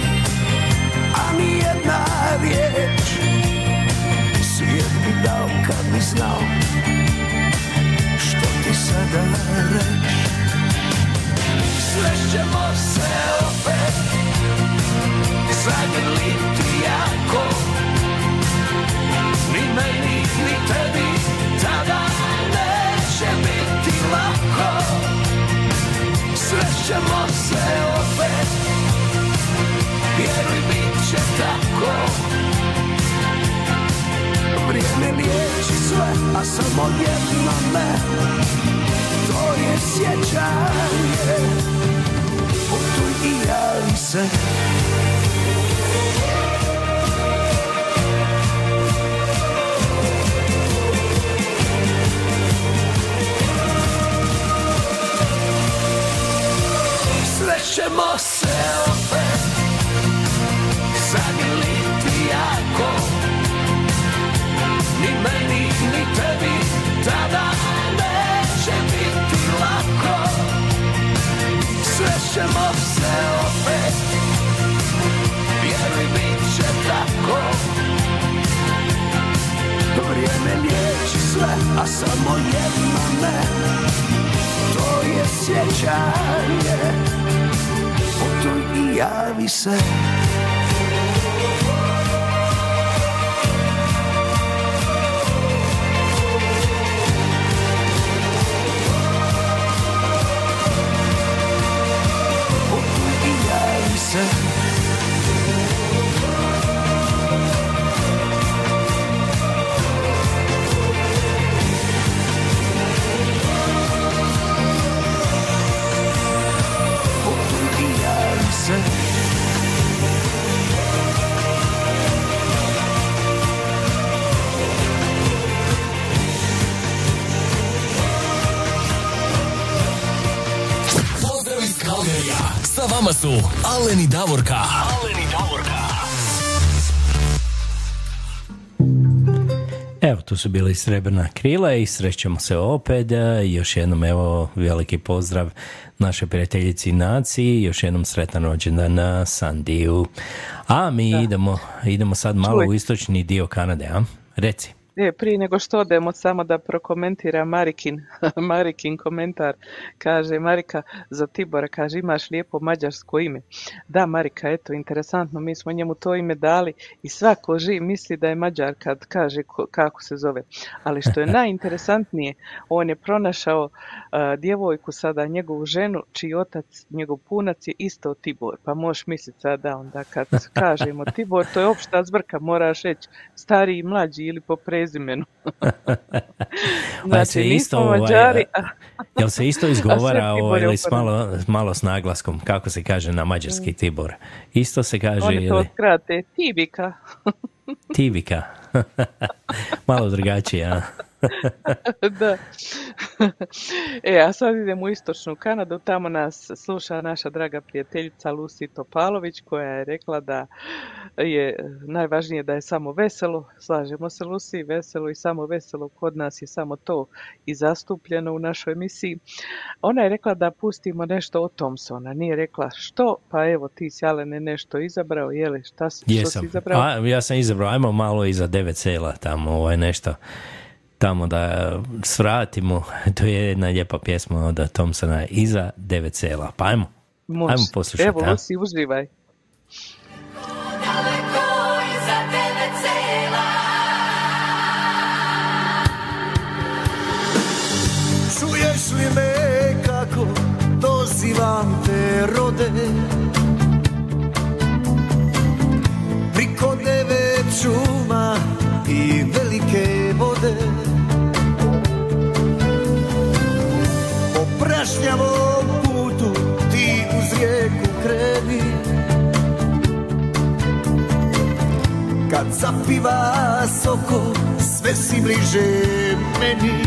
Vrijeme liječi sve, a samo jedno ne To je sjećanje. Putuj i javi se. Srećemo se tebi Tada neće biti lako. Srećemo se opet Vjeruj, bit će tako. Vrijeme liječi sve, a samo jedno ne. To je sjećanje. Putuj i javi se javi vama su Aleni Davorka. Aleni Davorka. Evo, tu su bili srebrna krila i srećemo se opet. E, Još jednom, evo, veliki pozdrav našoj prijateljici naciji. Još jednom sretan rođendan na Sandiju. A mi idemo, idemo sad malo Čuj. u istočni dio Kanade, a? Reci. E, prije nego što odemo, samo da prokomentira Marikin, Marikin komentar. Kaže, Marika, za Tibora, kaže, imaš lijepo mađarsko ime. Da, Marika, eto, interesantno, mi smo njemu to ime dali i svako živ misli da je Mađar kad kaže ko- kako se zove. Ali što je najinteresantnije, on je pronašao a, djevojku sada, njegovu ženu, čiji otac, njegov punac je isto Tibor. Pa možeš misliti sada onda kad kažemo Tibor, to je opšta zbrka, moraš reći stariji i mlađi ili po prezimenu. Pa se nismo isto, ovaj, Mađari, Jel se isto izgovara sve ovaj, ili s malo, malo s naglaskom, kako se kaže na mađarski Tibor? Isto se kaže Oni to ili skrate, Tibika. Tivika. malo drugačije, a? Da. e, a sad idemo u istočnu Kanadu, tamo nas sluša naša draga prijateljica Lucy Topalović koja je rekla da je najvažnije da je samo veselo, slažemo se Lucy, veselo i samo veselo, kod nas je samo to i zastupljeno u našoj emisiji. Ona je rekla da pustimo nešto od Thompsona, nije rekla što, pa evo ti si Alene nešto izabrao, jeli šta si, što si izabrao? A, ja sam izabrao, ajmo malo iza devet sela tamo, ovaj nešto tamo da svratimo, to je jedna lijepa pjesma od Thompsona, iza devet sela, pa ajmo, Može. ajmo poslušati. Evo a? Lucy, uživaj. Čuješ li me kako dozivam te rode prašnjavom putu ti uz rijeku kreni. Kad zapiva soko sve si bliže meni.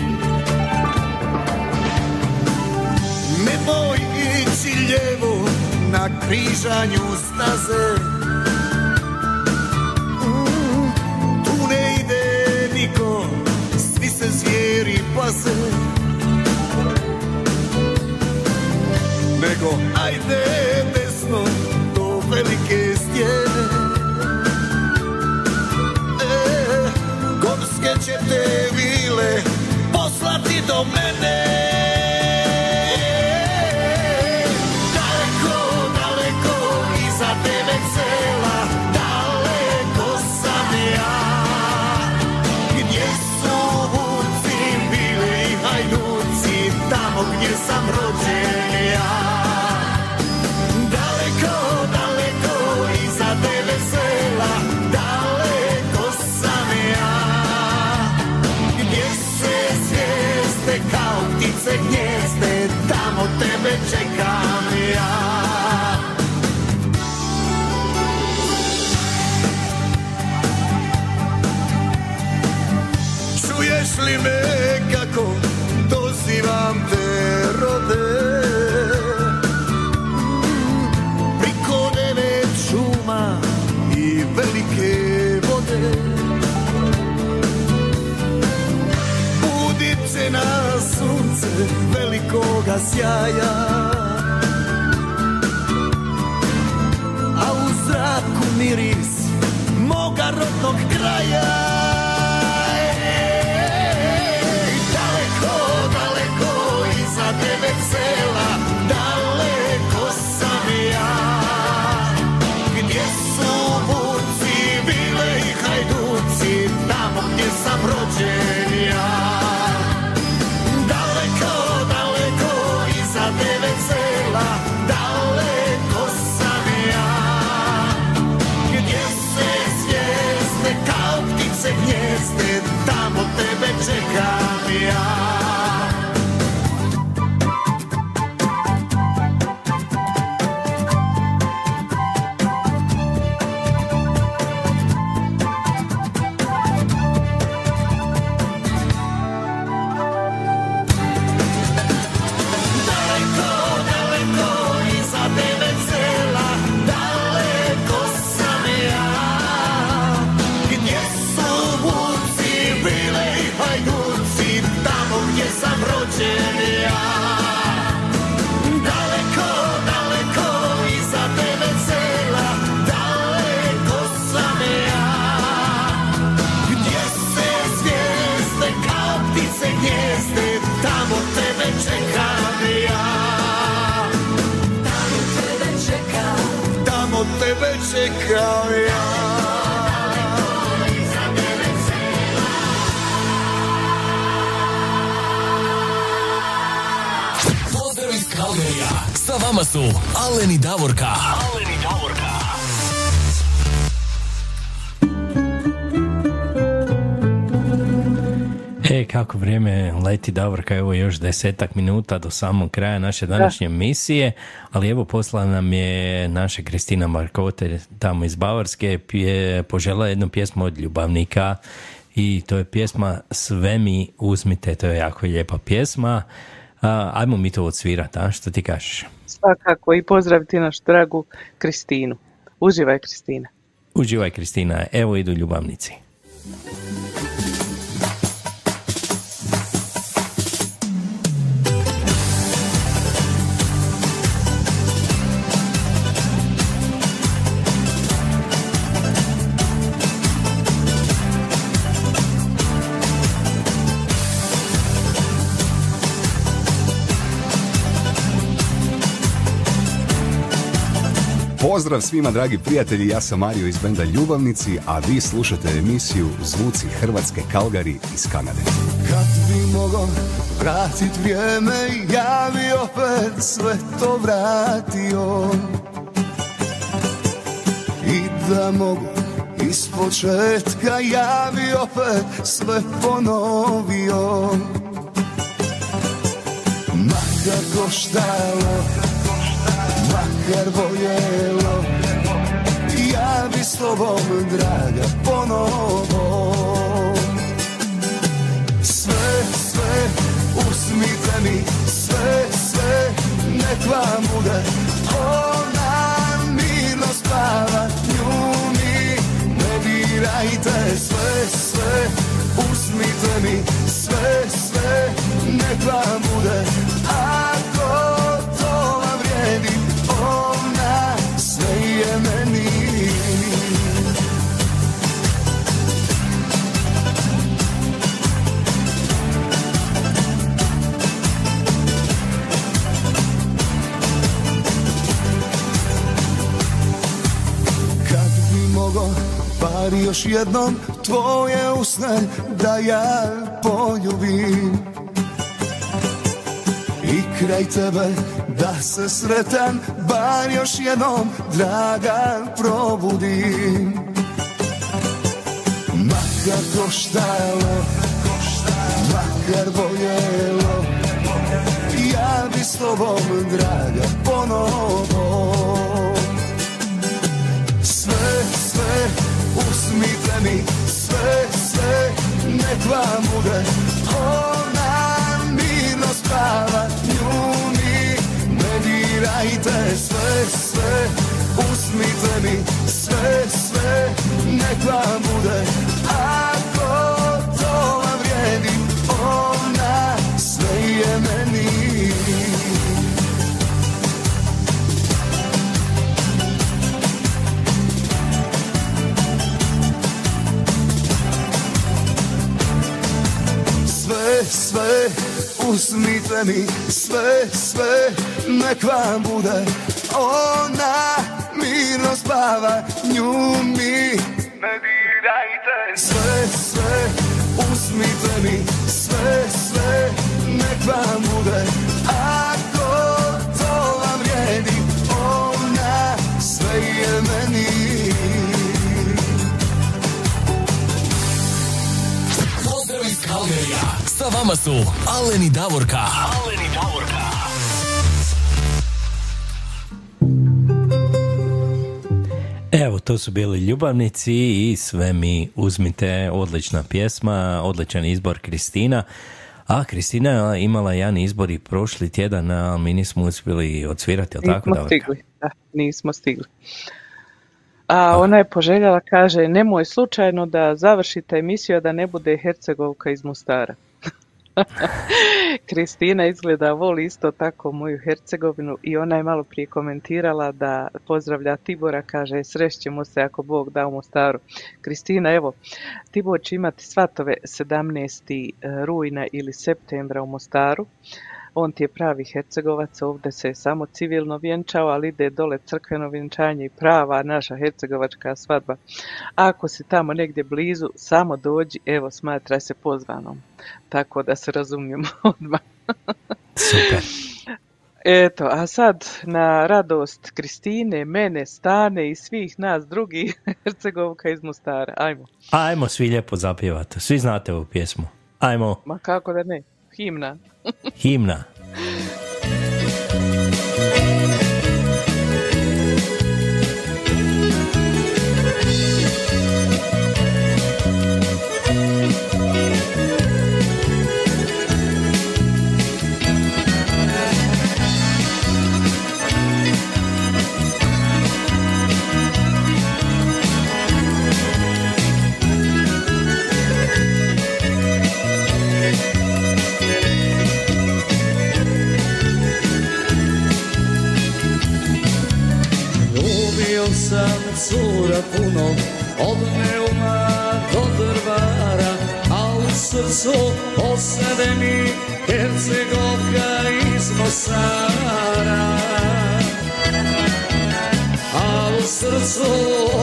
Nemoj ići lijevo na križanju staze. Mm, Tu ne ide niko, svi se zvijeri paze Nego ajde desno velikoga sjaja. A u zraku miris tebe tebe čekam ja Pozdrav iz Kalgerija. Sa vama su Alen i Davorka. Alen E, kako vrijeme leti Davorka, evo još desetak minuta do samog kraja naše današnje misije, ali evo poslala nam je naša Kristina Markote tamo iz Bavarske, pje, požela jednu pjesmu od ljubavnika i to je pjesma Sve mi uzmite, to je jako lijepa pjesma. A, ajmo mi to odsvirati, a što ti kažeš? Svakako i pozdraviti našu dragu Kristinu. Uživaj Kristina. Uživaj Kristina, evo idu ljubavnici. Pozdrav svima dragi prijatelji, ja sam Mario iz benda Ljubavnici, a vi slušate emisiju Zvuci Hrvatske Kalgari iz Kanade. Kad bi mogo vratit vrijeme Ja bi opet sve to vratio I da mogu iz početka Ja bi opet sve ponovio Makar koštalo Makar boljelo Ja bi s tobom draga ponovo. Sve, sve, uzmite mi sve, sve, nek vam bude. Ona mirno spava, nju mi ne dirajte. Sve, sve, uzmite mi sve, sve, nek vam bude. Ako bar još jednom tvoje usne da ja poljubim. I kraj tebe da se sretan bar još jednom draga probudim. Makar koštalo, makar boljelo Ja bi s tobom draga ponovo. Sve, sve, uzmite mi sve, sve, nek vam bude. Ona mirno spava, nju mi ne dirajte Sve, sve, uzmite mi sve, sve, nek vam bude sve Uzmite mi sve, sve Nek vam bude Ona mirno spava Nju mi ne dirajte Sve, sve Uzmite mi sve, sve Nek vam vama su Aleni Davorka. Aleni Davorka. Evo, to su bili ljubavnici i sve mi uzmite, odlična pjesma, odličan izbor Kristina. A Kristina je imala jedan izbor i prošli tjedan, ali mi nismo uspjeli odsvirati, jel tako? Nismo Davorka? stigli, da, nismo stigli. A ona je poželjela, kaže, nemoj slučajno da završite emisiju, a da ne bude Hercegovka iz Mostara. Kristina izgleda voli isto tako moju Hercegovinu i ona je malo prije komentirala da pozdravlja Tibora, kaže srećemo se ako Bog da u Mostaru. Kristina, evo, Tibor će imati svatove 17. rujna ili septembra u Mostaru. On ti je pravi Hercegovac, ovdje se je samo civilno vjenčao, ali ide dole crkveno vjenčanje i prava naša hercegovačka svadba. Ako si tamo negdje blizu, samo dođi, evo smatraj se pozvanom. Tako da se razumijemo odmah. Super. Eto, a sad na radost Kristine, mene, Stane i svih nas drugih Hercegovka iz Mostara. Ajmo. Ajmo svi lijepo zapjevati. Svi znate ovu pjesmu. Ajmo, Ma kako da ne? Himna. himna. Cura puno Od Neuma do Drvara A u srcu osade mi Hercegovka iz Mosara A u srcu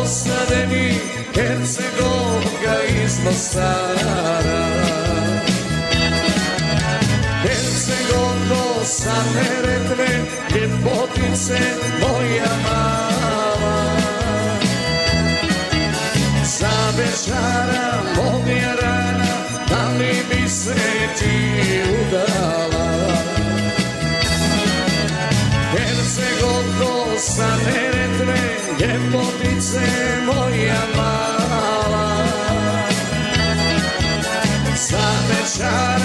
osade mi Hercegovka iz Mosara Hercegovko sa Neretve, ljepotice moja mala. Za večara moja rana, da li bi se ti udala? Hercegovko sa Neretve, ljepotice moja mala. Za večara moja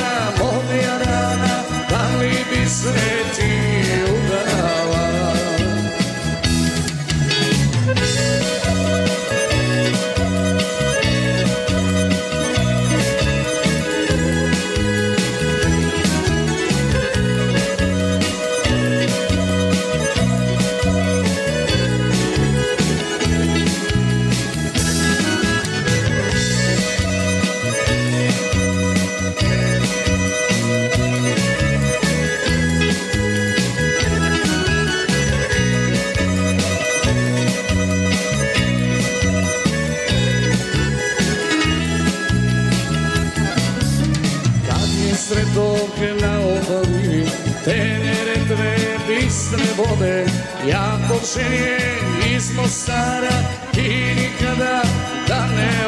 sretok na obali, tenere dve bistre vode, ja počinjem iz Mostara i nikada da ne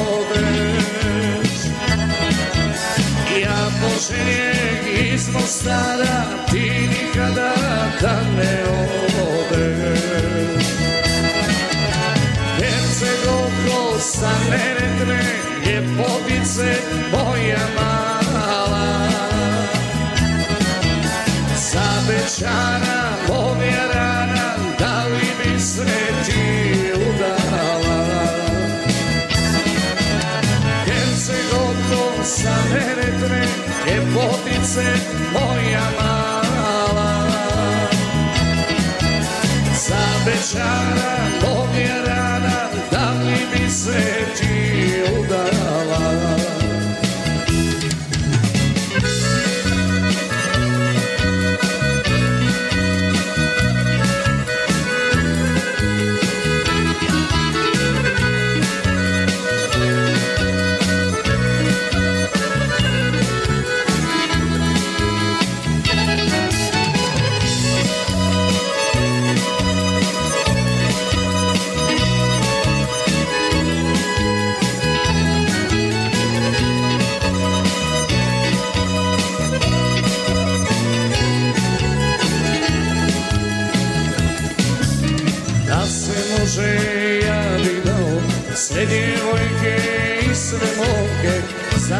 odeš. Ja počinjem iz Mostara, ti nikada da ne odeš. Hercegovko sa Neretve, ljepotice moja mala. Za večara moja rana, da li bi se ti udala? Hercegovko sa Neretve, ljepotice moja mala. Za večara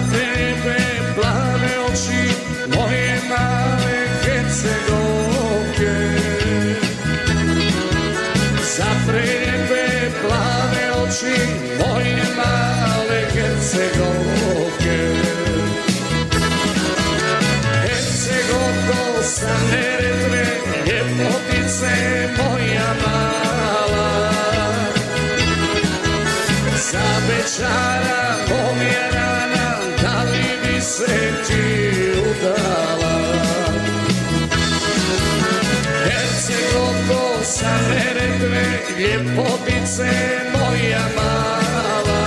Za tebe plave oči Moje male Hercegovke Za tebe plave oči Moje male Hercegovke Hercegovko sa Neretve Ljepotice moja mala. Za večara Ljepotice moja mala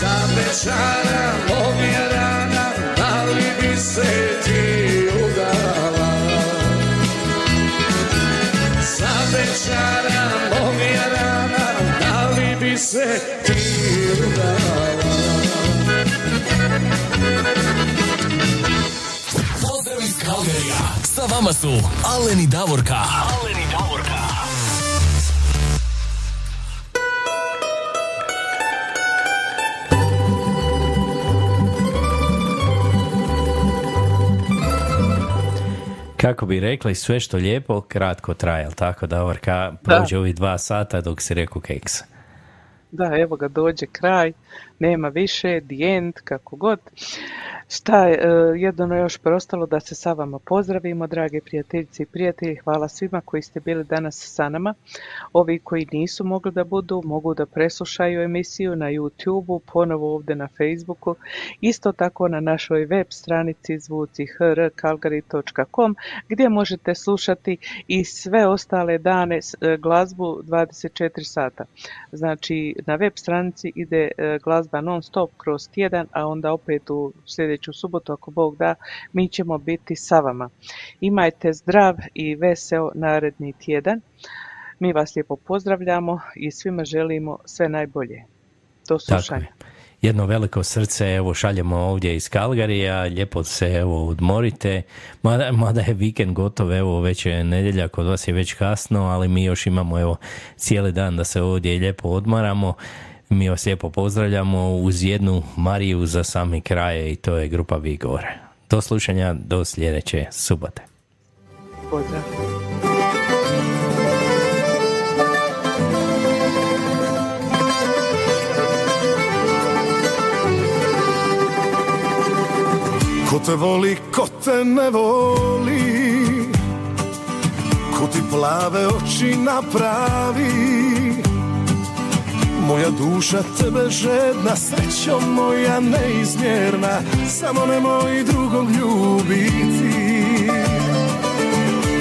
Za večara pomjerana Da li bi se ti udala Za večara pomjerana Da li bi se ti udala Pozdrav iz Kalgarija. Sa vama su Alen i Davorka. Alen Kako bi rekli, sve što lijepo, kratko traje, tako Davorka? Prođe ovih dva sata dok si rekao keks. Da, evo ga, dođe kraj, nema više, the end, kako god. Šta je, e, jedino još preostalo da se sa vama pozdravimo, drage prijateljice i prijatelji. Hvala svima koji ste bili danas sa nama. Ovi koji nisu mogli da budu, mogu da preslušaju emisiju na YouTubeu, ponovo ovdje na Facebooku, isto tako na našoj web stranici zvuci hrkalgari.com gdje možete slušati i sve ostale dane e, glazbu 24 sata. Znači na web stranici ide e, glazba non stop kroz tjedan, a onda opet u sljedeću subotu ako Bog da mi ćemo biti sa vama. Imajte zdrav i veseo naredni tjedan. Mi vas lijepo pozdravljamo i svima želimo sve najbolje. Do slušanja. je. Jedno veliko srce evo šaljemo ovdje iz Kalgarija, lijepo se evo odmorite, mada, mada je vikend gotov, evo već je nedjelja, kod vas je već kasno, ali mi još imamo evo cijeli dan da se ovdje lijepo odmaramo. Mi vas lijepo pozdravljamo uz jednu Mariju za sami kraje i to je grupa Vigor. Do slušanja, do sljedeće subote. Pozdrav. Ko te voli, ko te ne voli Ko ti plave oči napravi Moja duša tebe žedna, srećo moja neizmjerna Samo nemoj drugog ljubiti.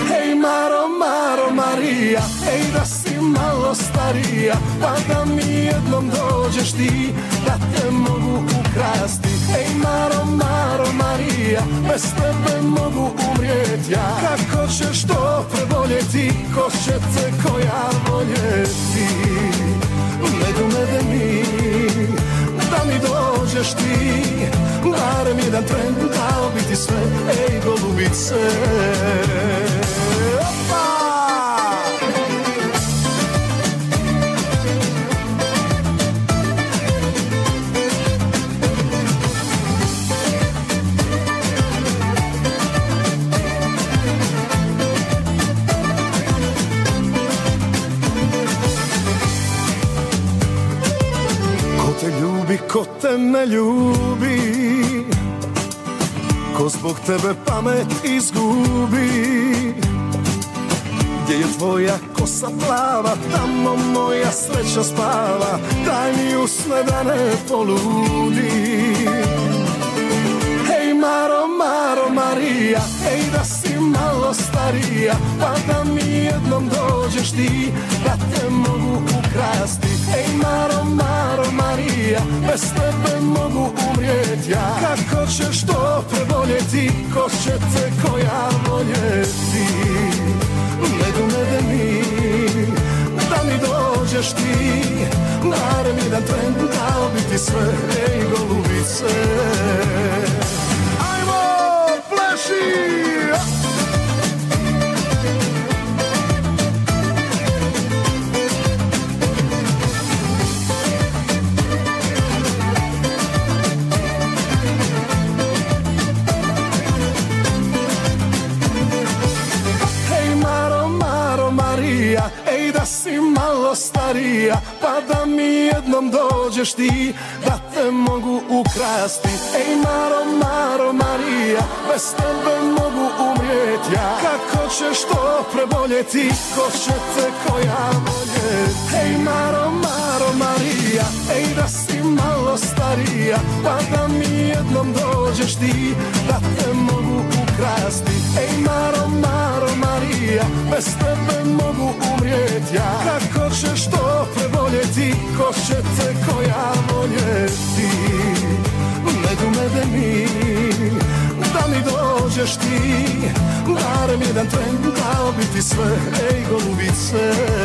Hej Maro, Maro, Marija, ej da si malo starija Pa da mi jednom dođeš ti, da te mogu ukrasti. Ej Maro, Maro, Marija, bez tebe mogu umrijet ja. Kako ćeš to preboljeti, ko će te koja voljeti Medu mede mi, da mi dođeš ti. Barem jedan tren, dao bi ti sve, ej golubice ko te ne ljubi Ko zbog tebe pamet izgubi. Gdje je tvoja kosa plava Tamo moja sreća spava. Daj mi usne da ne poludi. Hej Maro, Maro, Marija Ej da si malo starija Pa da mi jednom dođeš ti Da te mogu ukrasti Ej Maro, Maro, Marija Bez tebe mogu umrijet ja. Kako ćeš to preboljeti Ko će te koja voljeti Medu mede mi Da mi dođeš ti Barem jedan tren Dao bi ti sve Ej golubice Ajmo, malo starija Pa da mi jednom dođeš ti Da te mogu ukrasti. Ej Maro, Maro, Marija Bez tebe mogu umrijet ja. Kako ćeš to preboljeti? Ko će te koja voljet Ej Maro, Maro, Marija Ej da si malo starija Pa da mi jednom dođeš ti Da te mogu ukrasti Ej Maro, Maro, Marija Bez tebe mogu umrijet ja. Kako ćeš to preboljeti Ko će te koja voljeti? Medu medeni Da mi dođeš ti Barem jedan tren Dao bi ti sve Ej golubice